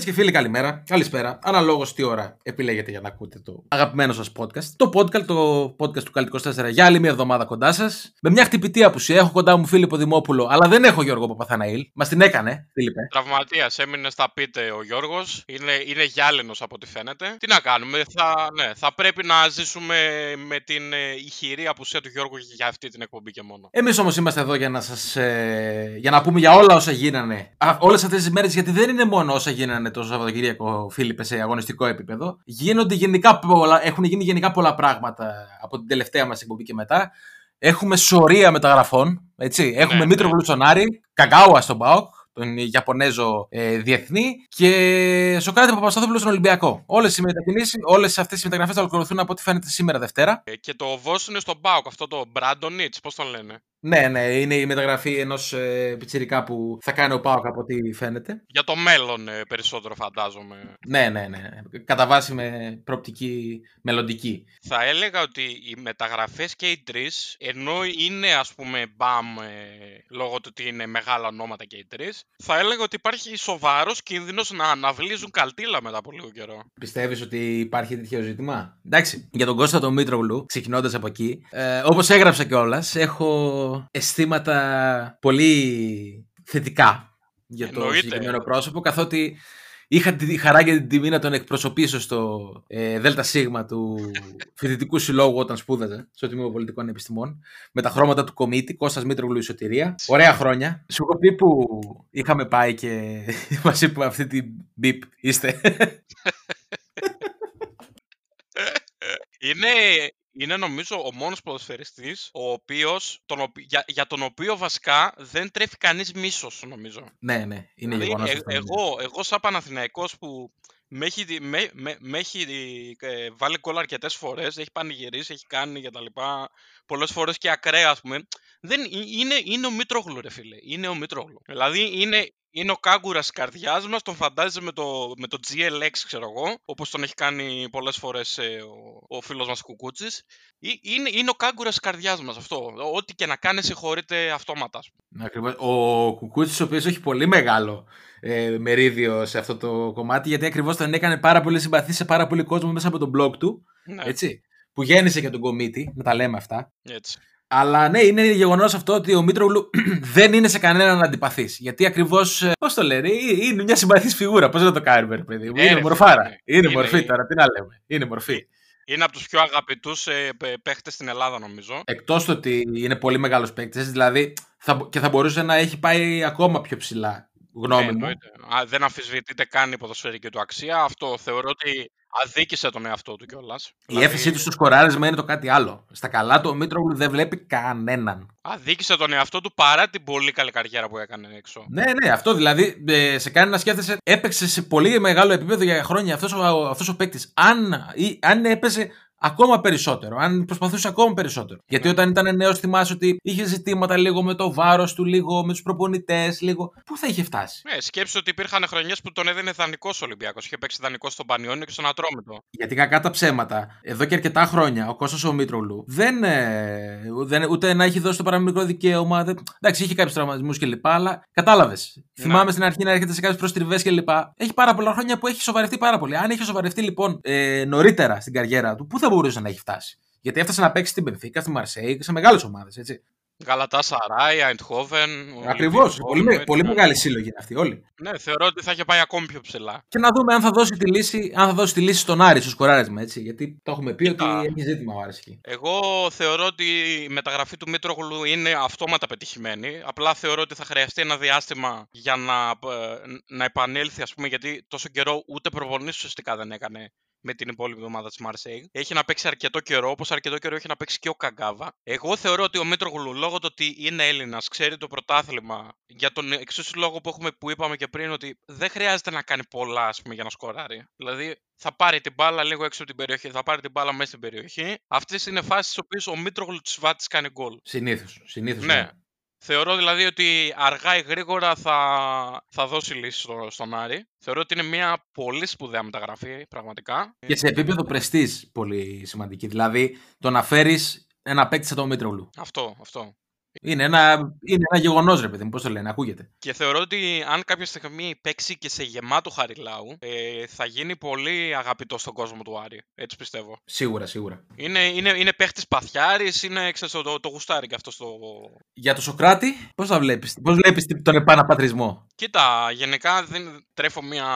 Φίλε και φίλοι, καλημέρα. Καλησπέρα. Αναλόγως τι ώρα επιλέγετε για να ακούτε το αγαπημένο σας podcast. Το podcast, το podcast του Καλτικό 24 για άλλη μια εβδομάδα κοντά σας. Με μια χτυπητή απουσία. Έχω κοντά μου Φίλιππο Δημόπουλο, αλλά δεν έχω Γιώργο Παπαθαναήλ. Μας την έκανε, Φίλιππε. Τραυματίας έμεινε στα πίτε ο Γιώργος. Είναι, είναι γυάλινος από ό,τι φαίνεται. Τι να κάνουμε, θα, ναι, θα πρέπει να ζήσουμε με την ε, ηχηρή απουσία του Γιώργου για αυτή την εκπομπή και μόνο. Εμείς όμως είμαστε εδώ για να, σας, ε, για να πούμε για όλα όσα γίνανε όλες αυτές τις μέρες, γιατί δεν είναι μόνο όσα γίνανε το Σαββατοκύριακο, Φίλιππε, σε αγωνιστικό επίπεδο. Γίνονται γενικά πολλά, έχουν γίνει γενικά πολλά πράγματα από την τελευταία μας εκπομπή και μετά. Έχουμε σωρία μεταγραφών. Έτσι. Έχουμε Ναι, Μήτρο ναι. Βλουτσονάρη, Καγκάουα στον Μπάουκ, τον Ιαπωνέζο ε, διεθνή και Σοκράτη Παπασταθόπουλος στον Ολυμπιακό. Όλες οι μετακινήσεις, όλες αυτές οι μεταγραφές θα ολοκληρωθούν από ό,τι φαίνεται σήμερα Δευτέρα. Ε, και το Βος είναι στον Μπάουκ, αυτό το Μπράντονιτς, πώς τον λένε; Ναι, ναι, είναι η μεταγραφή ενός ε, πιτσιρικά που θα κάνει ο Πάοκ από ό,τι φαίνεται. Για το μέλλον ε, περισσότερο φαντάζομαι. Ναι, ναι, ναι. Κατά βάση με προοπτική μελλοντική. Θα έλεγα ότι οι μεταγραφές και οι τρεις, ενώ είναι ας πούμε μπαμ ε, λόγω του ότι είναι μεγάλα ονόματα και οι τρεις, θα έλεγα ότι υπάρχει σοβαρός κίνδυνος να αναβλύζουν καλτήλα μετά από λίγο καιρό. Πιστεύεις ότι υπάρχει τέτοιο ζήτημα; Εντάξει, για τον Κώστα τον Μήτρογλου, ξεκινώντας από εκεί, ε, όπως έγραψα κιόλας, έχω αισθήματα πολύ θετικά για το Εννοείται. συγκεκριμένο πρόσωπο, καθότι είχα τη χαρά και την τιμή να τον εκπροσωπήσω στο ε, ΔΣ του Φοιτητικού Συλλόγου όταν σπούδαζα στο Τμήμα Πολιτικών Επιστημών με τα χρώματα του Κομήτη, Κώστας Μήτρογλου η Σωτηρία. Ωραία χρόνια. Σου έχω πει που είχαμε πάει και μας είπε αυτή την μπιπ είστε. Είναι, είναι νομίζω ο μόνος ποδοσφαιριστής ο οποίος, τον, οπ- για, για τον οποίο βασικά δεν τρέφει κανείς μίσος νομίζω. ναι, ναι, είναι Δηλαδή, γεγονός. ε- εγώ, εγώ σαν Παναθηναϊκός που με έχει, δι- με, με, με έχει ε, βάλει γκολ αρκετές φορές, έχει πανηγυρίσει, έχει κάνει κτλ. Πολλές φορές και ακραία, ας πούμε. Δεν, ε- είναι, είναι ο Μήτρογλου, ρε φίλε. Είναι ο Μήτρογλου. Δηλαδή είναι, είναι ο κάγκουρας τη καρδιάς μας, τον φαντάζεσαι με το, με το GLX, ξέρω εγώ, όπως τον έχει κάνει πολλές φορές ο, ο φίλος μας Κουκούτσι. Είναι, είναι ο κάγκουρας τη καρδιάς μας αυτό. Ό,τι και να κάνει, συγχωρείται αυτόματα. ας πούμε. Ακριβώς. Ο Κουκούτσι, ο οποίος έχει πολύ μεγάλο ε, μερίδιο σε αυτό το κομμάτι, γιατί ακριβώς τον έκανε πάρα πολύ συμπαθή σε πάρα πολύ κόσμο μέσα από τον blog του. Ναι, Έτσι, που γέννησε και τον κομίτη, να τα λέμε αυτά. έτσι. Αλλά ναι, είναι γεγονός αυτό ότι ο Μήτρογλου δεν είναι σε κανέναν αντιπαθή. Γιατί ακριβώς. Πώς το λένε, ε, είναι μια συμπαθής φιγούρα. Πώς να το κάνουμε, ρε παιδί μου. Ε, είναι ρε μορφάρα. φίλε, Είναι, είναι- μορφή τώρα, τι να λέμε. Είναι μορφή. Είναι από τους πιο αγαπητούς ε, παίχτες στην Ελλάδα, νομίζω. Εκτός το ότι είναι πολύ μεγάλος παίκτης, δηλαδή θα, μπο- και θα μπορούσε να έχει πάει ακόμα πιο ψηλά. Γνώμη Ναι, μου. εννοείται. Α, δεν αμφισβητείται καν η ποδοσφαιρική του αξία. Αυτό θεωρώ ότι αδίκησε τον εαυτό του κιόλας. Η έφεσή του στο σκοράρισμα είναι το κάτι άλλο. Στα καλά του ο Μήτρογλου δεν βλέπει κανέναν. Αδίκησε τον εαυτό του παρά την πολύ καλή καριέρα που έκανε έξω. Ναι, ναι, αυτό δηλαδή ε, σε κάνει να σκέφτεσαι. Έπαιξε σε πολύ μεγάλο επίπεδο για χρόνια αυτός ο, αυτός ο παίκτης. Αν, ή- αν έπαιζε ακόμα περισσότερο, αν προσπαθούσε ακόμα περισσότερο. Γιατί Ναι. όταν ήταν νέος, θυμάσαι ότι είχε ζητήματα λίγο με το βάρος του, λίγο με τους προπονητές, λίγο. Πού θα είχε φτάσει; Ναι, σκέψου ότι υπήρχαν χρονιές που τον έδινε δανεικός Ολυμπιακός. Είχε παίξει δανεικός στον Πανιόνιο και στον Ατρόμητο. Γιατί κακά τα ψέματα, εδώ και αρκετά χρόνια ο Κώστας ο Μήτρογλου δεν, ε, δεν, ούτε να έχει δώσει το παραμικρό δικαίωμα. Δεν, εντάξει, είχε κάποιους τραυματισμούς κλπ. Αλλά κατάλαβες. Θυμάμαι στην αρχή να έρχεται σε κάποιες προστριβές κλπ. Έχει πάρα πολλά χρόνια που έχει σοβαρευτεί πάρα πολύ. Αν είχε σοβαρευτεί λοιπόν ε, νωρίτερα στην καριέρα του, πού θα μπορούσε να έχει φτάσει. Γιατί έφτασε να παίξει στην Πενφύκα, στη Μαρσέη και σε μεγάλες ομάδες, έτσι. Γαλατά Σαράι, Αϊντχόβεν. Ακριβώς. Πολύ, με- πολύ μεγάλη σύλλογη είναι αυτή όλοι. Ναι, θεωρώ ότι θα είχε πάει ακόμη πιο ψηλά. Και να δούμε αν θα δώσει τη λύση, αν θα δώσει τη λύση στον Άρη στο σκοράρισμα, έτσι. Γιατί το έχουμε πει Κοίτα. ότι έχει ζήτημα ο Άρης εκεί. Εγώ θεωρώ ότι η μεταγραφή του Μήτρογλου είναι αυτόματα πετυχημένη. Απλά θεωρώ ότι θα χρειαστεί ένα διάστημα για να, ε, να επανέλθει, ας πούμε, γιατί τόσο καιρό ούτε προπονήσεις ουσιαστικά δεν έκανε με την υπόλοιπη ομάδα της Μαρσέη. Έχει να παίξει αρκετό καιρό, όπως αρκετό καιρό έχει να παίξει και ο Καγκάβα. Εγώ θεωρώ ότι ο Μήτρογλου, λόγω του ότι είναι Έλληνας, ξέρει το πρωτάθλημα, για τον εξή λόγο που, έχουμε, που είπαμε και πριν, ότι δεν χρειάζεται να κάνει πολλά ας πούμε, για να σκοράρει. Δηλαδή θα πάρει την μπάλα λίγο έξω από την περιοχή, θα πάρει την μπάλα μέσα στην περιοχή. Αυτές είναι φάσεις στις οποίες ο Μήτρογλου της Βάτης κάνει γκολ. Συνήθως. Συνήθως, Ναι. Θεωρώ δηλαδή ότι αργά ή γρήγορα θα, θα δώσει λύση στο, στον Άρη. Θεωρώ ότι είναι μια πολύ σπουδαία μεταγραφή, πραγματικά. Και σε επίπεδο πρεστής πολύ σημαντική. Δηλαδή το να φέρεις ένα παίκτη σαν τον Μήτρογλου. Αυτό, αυτό. Είναι ένα, είναι ένα γεγονός, ρε παιδί μου, πώς το λένε, ακούγεται. Και θεωρώ ότι αν κάποια στιγμή παίξει και σε γεμάτο Χαριλάου, ε, θα γίνει πολύ αγαπητό στον κόσμο του Άρη. Έτσι πιστεύω. Σίγουρα, σίγουρα. Είναι, είναι, είναι παίχτης παθιάρης, είναι ξέρεις, το, το, το γουστάρι και αυτό στο. Για το Σοκράτη, πώς θα βλέπεις, πώς βλέπεις τον επαναπατρισμό; Κοίτα, γενικά δεν τρέφω μία.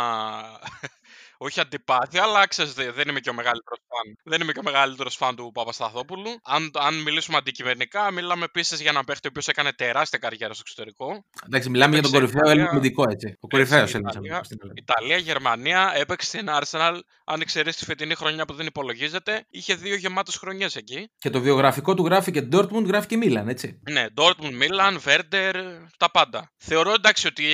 Όχι αντιπάθεια, αλλά ξέρεις, δε- δεν είμαι και ο μεγαλύτερος φαν. Δεν είμαι και ο μεγαλύτερος φαν του Παπασταθόπουλου. Αν, αν μιλήσουμε αντικειμενικά, μιλάμε επίσης για έναν παίχτη ο οποίος έκανε τεράστια καριέρα στο εξωτερικό. Εντάξει, μιλάμε για τον Έπαιξε κορυφαίο Ιταλία. Έλληνα αμυντικό, έτσι. Ο κορυφαίος Έτσι, Έλληνας Ιταλία. αμυντικό στην Ελλάδα. Ιταλία, Γερμανία, έπαιξε στην Arsenal. Αν εξαιρέσεις τη φετινή χρονιά που δεν υπολογίζεται, είχε δύο γεμάτες χρονιές εκεί. Και το βιογραφικό του γράφει και Dortmund, γράφει και Μίλαν, έτσι. Ναι, Dortmund, Milan, Werder, τα πάντα. Θεωρώ εντάξει ότι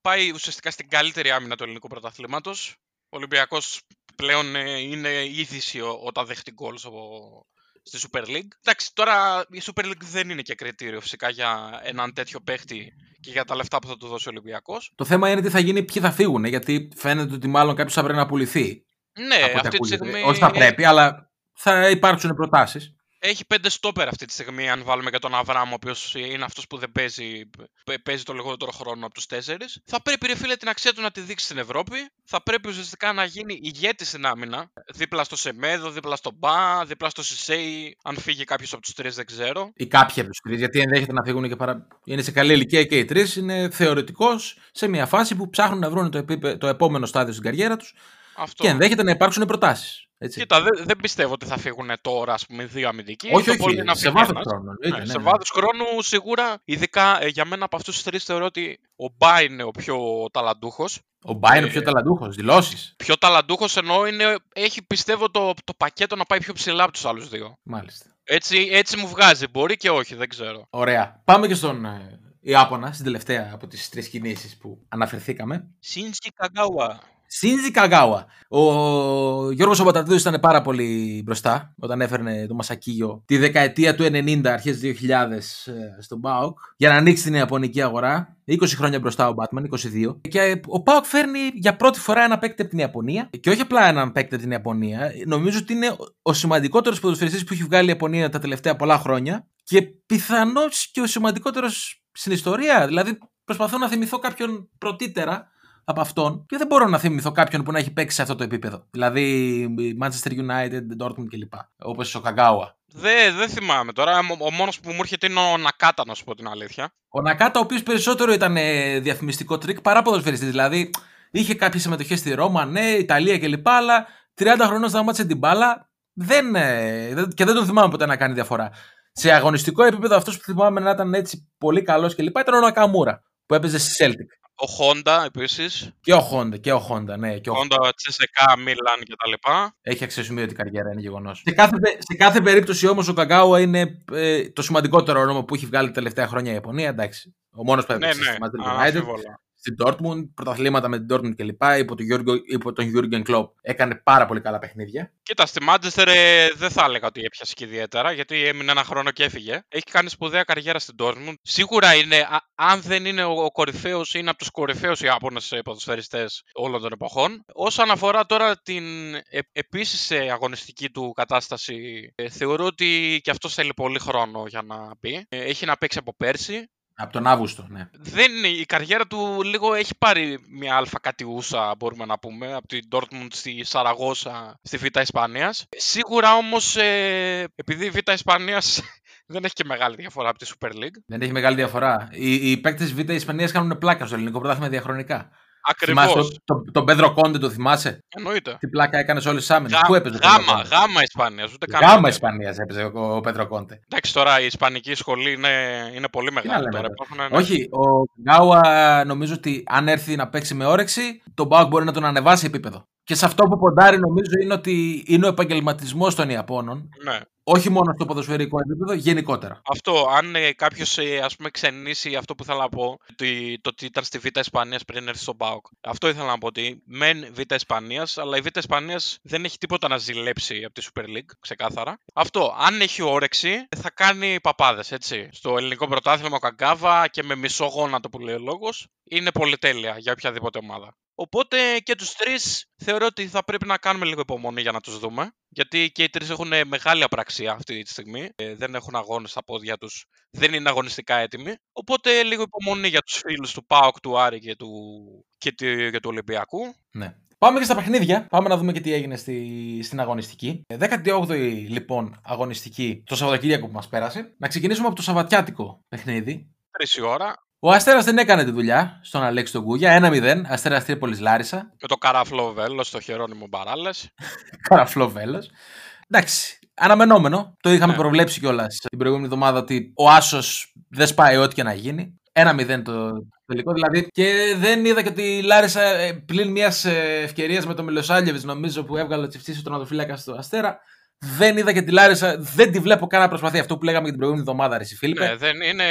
πάει ουσιαστικά στην καλύτερη άμυνα του ελληνικού πρωταθλήματος. Ο Ολυμπιακός πλέον ε, είναι είδηση ο- όταν δέχτηκε γκολ στο- στη Super League. Εντάξει, τώρα η Super League δεν είναι και κριτήριο φυσικά για έναν τέτοιο παίχτη και για τα λεφτά που θα του δώσει ο Ολυμπιακός. Το θέμα είναι τι θα γίνει, ποιοι θα φύγουν, γιατί φαίνεται ότι μάλλον κάποιος θα πρέπει να πουληθεί. Ναι, από ό,τι αυτή τη ακούγεται. στιγμή. Όχι θα πρέπει, αλλά θα υπάρξουν προτάσεις. Έχει πέντε στόπερ αυτή τη στιγμή, αν βάλουμε και τον Αβράμ, ο οποίος είναι αυτός που δεν παίζει, π- παίζει το λιγότερο χρόνο από τους τέσσερις. Θα πρέπει, ρε φίλε, την αξία του να τη δείξει στην Ευρώπη. Θα πρέπει ουσιαστικά να γίνει ηγέτης στην άμυνα. Δίπλα στο Σεμέδο, δίπλα στο Μπα, δίπλα στο Σισέι. Αν φύγει κάποιος από τους τρεις, δεν ξέρω. Ή κάποιοι από τους τρεις, γιατί ενδέχεται να φύγουν και παρα... Είναι σε καλή ηλικία και οι τρεις. Είναι θεωρητικός σε μια φάση που ψάχνουν να βρουν το, επίπε... το επόμενο στάδιο στην καριέρα τους Αυτό. και ενδέχεται να υπάρξουν προτάσεις. Κοίτα, δεν, δεν πιστεύω ότι θα φύγουν τώρα, ας πούμε, δύο αμυντικοί. Όχι, Το όχι, πολύ να σε φύγει βάθο ένας. χρόνου. Ναι, εννοείται, ναι, σε ναι. βάθος χρόνου σίγουρα, ειδικά ε, για μένα από αυτούς τους τρεις θεωρώ ότι ο Μπα είναι ο πιο ταλαντούχος. Ο Μπά είναι ο Ε, πιο ταλαντούχος, δηλώσεις. Πιο ταλαντούχος εννοώ είναι, έχει πιστεύω το, το πακέτο να πάει πιο ψηλά από τους άλλους δύο. Μάλιστα. Έτσι, έτσι μου βγάζει. Μπορεί και όχι, δεν ξέρω. Ωραία. Πάμε και στον ε, Ιάπωνα, στην τελευταία από τις τρεις κινήσεις που αναφερθήκαμε. Σίντζι Καγκάουα. Σίνζι Καγκάουα. Ο Γιώργος Ομπαταδίδης ήταν πάρα πολύ μπροστά όταν έφερνε το Μασακίγιο τη δεκαετία του 90, αρχές 2000 ε, στον ΠΑΟΚ για να ανοίξει την Ιαπωνική αγορά. 20 χρόνια μπροστά ο Μπάτμαν, 22. Και ε, ο ΠΑΟΚ φέρνει για πρώτη φορά ένα παίκτη από την Ιαπωνία. Και όχι απλά έναν παίκτη από την Ιαπωνία. Νομίζω ότι είναι ο- ο σημαντικότερος ποδοσφαιριστής που έχει βγάλει η Ιαπωνία τα τελευταία πολλά χρόνια. Και πιθανώς και ο σημαντικότερος στην ιστορία. Δηλαδή προσπαθώ να θυμηθώ κάποιον πρωτήτερα από αυτόν και δεν μπορώ να θυμηθώ κάποιον που να έχει παίξει σε αυτό το επίπεδο. Δηλαδή η Manchester United, Dortmund κλπ. Όπως ο Καγκάουα. Δεν δεν θυμάμαι τώρα. Ο, ο μόνος που μου έρχεται είναι ο Νακάτα, να σου πω την αλήθεια. Ο Νακάτα, ο οποίος περισσότερο ήταν ε, διαφημιστικό τρικ παρά ποδοσφαιριστής. Δηλαδή είχε κάποιες συμμετοχές στη Ρώμα, ναι, Ιταλία κλπ. Αλλά 30 χρονών σταμάτησε την μπάλα δεν, ε, δεν- και δεν τον θυμάμαι ποτέ να κάνει διαφορά. Σε αγωνιστικό επίπεδο, αυτός που θυμάμαι να ήταν έτσι πολύ καλός κλπ. ήταν ο Νακαμούρα που έπαιζε στη Celtic. Ο Χόντα επίσης. Και ο Χόντα, και ο Χόντα, ναι. Και ο Χόντα, Τσεσεκά, Μίλαν κτλ. Έχει αξιοσημείωτη καριέρα, είναι γεγονός. Σε κάθε, πε- σε κάθε περίπτωση όμως ο Καγκάουα είναι ε, το σημαντικότερο όνομα που έχει βγάλει τα τελευταία χρόνια η Ιαπωνία. Εντάξει. Ο μόνος που Ναι, έπαιξε ναι, στη Manchester United, αναμφίβολα. Στην Dortmund, πρωταθλήματα με την Dortmund κλπ. Υπό τον, Γιώργο, υπό τον Jurgen Klopp έκανε πάρα πολύ καλά παιχνίδια. Κοίτα, στη Μάντσεστερ ε, δεν θα έλεγα ότι έπιασε και ιδιαίτερα, γιατί έμεινε ένα χρόνο και έφυγε. Έχει κάνει σπουδαία καριέρα στην Dortmund. Σίγουρα είναι, α- αν δεν είναι ο, ο κορυφαίος, είναι από τους κορυφαίους Ιάπωνε ποδοσφαιριστές όλων των εποχών. Όσον αφορά τώρα την ε, επίσης αγωνιστική του κατάσταση, ε, θεωρώ ότι και αυτός θέλει πολύ χρόνο για να μπει. Ε, έχει να παίξει από πέρσι. Από τον Αύγουστο, ναι. Δεν, είναι- η καριέρα του λίγο έχει πάρει μια αλφα κατιούσα, μπορούμε να πούμε, από την Dortmund στη Σαραγώσα, στη Β' Ισπανίας. Σίγουρα όμως, ε, επειδή η Β' Ισπανίας δεν έχει και μεγάλη διαφορά από τη Super League, Δεν έχει μεγάλη διαφορά. Οι, οι παίκτες Β' Ισπανίας κάνουν πλάκα στο ελληνικό πρωτάθλημα διαχρονικά. Ακριβώς, Θυμάσαι τον το, τον Πέδρο Κόντε, το θυμάσαι; εννοείται. Τι πλάκα έκανες σε όλες τις άμυνες. Γα- Πού έπαιζε ο Πέδρο γάμα, Κόντε; γάμα Ισπανίας, ούτε καν. Γάμα Ισπανίας έπαιζε ο, ο Πέδρο Κόντε. Εντάξει, τώρα η Ισπανική σχολή είναι, είναι πολύ να μεγάλη. λέμε Τώρα. τώρα. Υπάρχουν, ναι. Όχι, ο Γκάουα νομίζω ότι αν έρθει να παίξει με όρεξη, τον Μπάουκ μπορεί να τον ανεβάσει επίπεδο. Και σε αυτό που ποντάρει νομίζω είναι ότι είναι ο επαγγελματισμός των Ιαπώνων. Ναι. Όχι μόνο στο ποδοσφαιρικό επίπεδο, γενικότερα. Αυτό, αν ε, κάποιος ας πούμε ξενήσει αυτό που θέλω να πω, ότι, το ότι ήταν στη Β' Ισπανίας πριν έρθει στον Πάοκ. Αυτό ήθελα να πω ότι μεν Β' Ισπανίας, αλλά η Β' Ισπανίας δεν έχει τίποτα να ζηλέψει από τη Super League, ξεκάθαρα. Αυτό, αν έχει όρεξη, θα κάνει παπάδες, έτσι. Στο ελληνικό πρωτάθλημα ο Καγκάβα και με μισό γόνατο που λέει ο λόγος, είναι πολυτέλεια για οποιαδήποτε ομάδα. Οπότε και τους τρεις θεωρώ ότι θα πρέπει να κάνουμε λίγο υπομονή για να τους δούμε. Γιατί και οι τρεις έχουν μεγάλη απραξία αυτή τη στιγμή. Ε, δεν έχουν αγώνες στα πόδια τους. Δεν είναι αγωνιστικά έτοιμοι. Οπότε λίγο υπομονή για τους φίλους του ΠΑΟΚ, του Άρη και του, και του, και του Ολυμπιακού. Ναι. Πάμε και στα παιχνίδια. Πάμε να δούμε και τι έγινε στη, στην αγωνιστική. 18η λοιπόν αγωνιστική το Σαββατοκύριακο που μας πέρασε. Να ξεκινήσουμε από το Σαββατιάτικο παιχνίδι. Τρεις η ώρα. Ο Αστέρας δεν έκανε τη δουλειά στον Αλέξη τον Κούγια. 1-0. Αστέρας Τρίπολης Λάρισα. Με το καραφλό βέλο στο Χερόνιμο Μπαράλε. καραφλό βέλο. Εντάξει. Αναμενόμενο. Το είχαμε Ναι. προβλέψει κιόλας την προηγούμενη εβδομάδα ότι ο Άσος δεν σπάει ό,τι και να γίνει. 1-0 το τελικό. Δηλαδή και δεν είδα και ότι η Λάρισα ε, πλην μιας ευκαιρίας με τον Μιλοσάβλιεβιτς, νομίζω που έβγαλε ο Τσιφτσής ο τερματοφύλακας του Αστέρα. Δεν είδα και τη Λάρισα, δεν τη βλέπω καν να προσπαθεί. Αυτό που λέγαμε και την προηγούμενη εβδομάδα, Ρε Φίλιππε. Ναι, δεν είναι.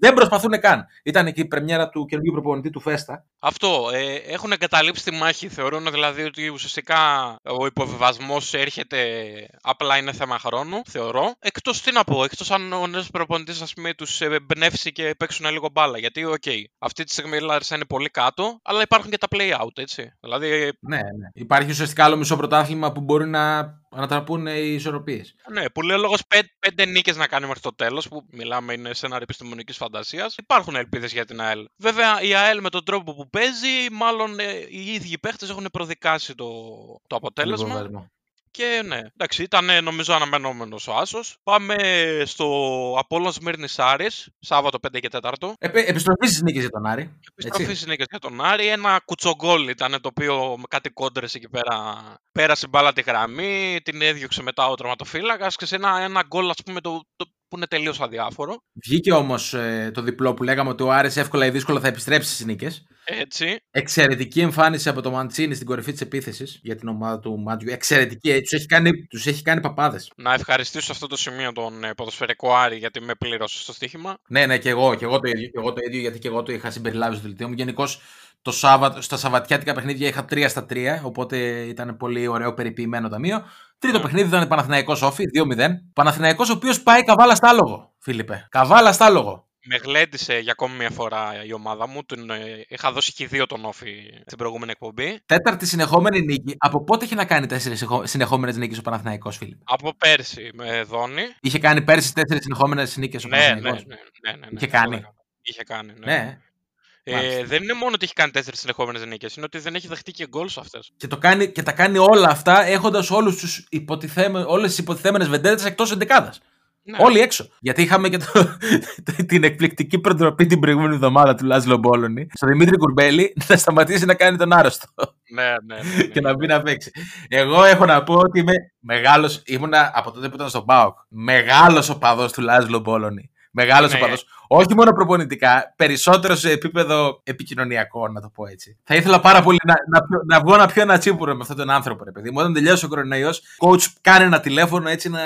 Δεν προσπαθούν καν. Ήταν και η πρεμιέρα του καινούργιου προπονητή του Φέστα. Αυτό. Ε, έχουν εγκαταλείψει τη μάχη. Θεωρούν δηλαδή ότι ουσιαστικά ο υποβιβασμός έρχεται απλά είναι θέμα χρόνου. Θεωρώ. Εκτός τι να πω, εκτός αν ο νέος προπονητής ας πούμε τους εμπνεύσει και παίξουν λίγο μπάλα. Γιατί, οκ, αυτή τη στιγμή η Λάρισα είναι πολύ κάτω, αλλά υπάρχουν και τα play out, έτσι. Δηλαδή, Ναι, ναι. Υπάρχει ουσιαστικά άλλο μισό πρωτάθλημα που μπορεί να ανατραπούν οι ισορροπίες. ναι, που λέει ο λόγος πέντε νίκες να κάνει μέχρι το τέλος, που μιλάμε είναι σενάριο επιστημονικής φαντασίας. Υπάρχουν ελπίδες για την ΑΕΛ. Βέβαια, η ΑΕΛ με τον τρόπο που παίζει, μάλλον ε, οι ίδιοι παίχτες έχουν προδικάσει το, το αποτέλεσμα. Και ναι, εντάξει, ήταν ε, νομίζω αναμενόμενος ο Άσος. Πάμε στο Απόλλων Σμύρνη Άρης, Σάββατο 5 και 4. Επε, επιστροφής στι νίκες για τον Άρη. Επιστροφής συνέχεια για τον Άρη. Ένα κουτσογκόλ ήταν το οποίο με κάτι κόντρες εκεί πέρα πέρασε μπάλα τη γραμμή, την έδιωξε μετά ο τραυματοφύλακας και σε ένα, ένα γκολ, ας πούμε, το, το, που είναι τελείως αδιάφορο. Βγήκε όμως ε, το διπλό που λέγαμε ότι ο Άρης εύκολα ή δύσκολα θα επιστρέψει στις νίκες. Έτσι. Εξαιρετική εμφάνιση από το Μαντσίνη στην κορυφή της επίθεσης για την ομάδα του Μάντιου. Εξαιρετική. Τους έχει κάνει, τους έχει κάνει παπάδες. Να ευχαριστήσω σε αυτό το σημείο τον ε, ποδοσφαιρικό Άρη γιατί με πλήρωσε στο στοίχημα. Ναι, ναι, και εγώ, και εγώ το ίδιο, και εγώ το ίδιο γιατί και εγώ το είχα συμπεριλάβει στο δελτίο μου. Γενικώς το Σάββατο, στα Σαββατιάτικα παιχνίδια είχα 3 στα 3, οπότε ήταν πολύ ωραίο περιποιημένο ταμείο. Τρίτο Ναι. παιχνίδι ήταν Παναθηναϊκός Όφη, 2-0. Παναθηναϊκός ο οποίος πάει καβάλα στα άλογο, Φίλιππε. Καβάλα στα άλογο. Με γλέντισε για ακόμη μια φορά η ομάδα μου. Την, ε, είχα δώσει και δύο τον Όφη στην προηγούμενη εκπομπή. Τέταρτη συνεχόμενη νίκη. Από πότε είχε να κάνει τέσσερις συνεχόμενες νίκες ο Παναθηναϊκός, Φίλιππε; Από πέρσι με Δόνη. Είχε κάνει πέρσι τέσσερις συνεχόμενες νίκες ο Ναι, ναι, ναι, Παναθηναϊκός. ναι, ναι, ναι, Είχε αυτό κάνει. λέγαμε. Είχε κάνει, ναι. Ναι. Ε, Μάλιστα. δεν είναι μόνο ότι έχει κάνει τέσσερις συνεχόμενες νίκες, είναι ότι δεν έχει δεχτεί και γκολ σε αυτές. Και, το κάνει, και τα κάνει όλα αυτά έχοντας όλες τις υποτιθέμενες βεντέτε εκτός εντεκάδας. Ναι. Όλοι έξω. Γιατί είχαμε και το, την εκπληκτική προτροπή την προηγούμενη εβδομάδα του Λάζλο Μπόλωνη στο Δημήτρη Κουρμπέλη να σταματήσει να κάνει τον άρρωστο Ναι, ναι, ναι, ναι. και να μπει να παίξει. Εγώ έχω να πω ότι είμαι μεγάλος. Ήμουνα από τότε που ήταν στον Πάοκ. Μεγάλος οπαδό του Λάζλο Μπόλωνη. Μεγάλος Ναι. οπαδός. Όχι μόνο προπονητικά, περισσότερο σε επίπεδο επικοινωνιακό, να το πω έτσι. Θα ήθελα πάρα πολύ να, να, πιω- να βγω να πιω ένα τσίπουρο με αυτόν τον άνθρωπο, ρε παιδί μου. Όταν τελειώσει ο κορονοϊός, coach κάνει ένα τηλέφωνο έτσι να,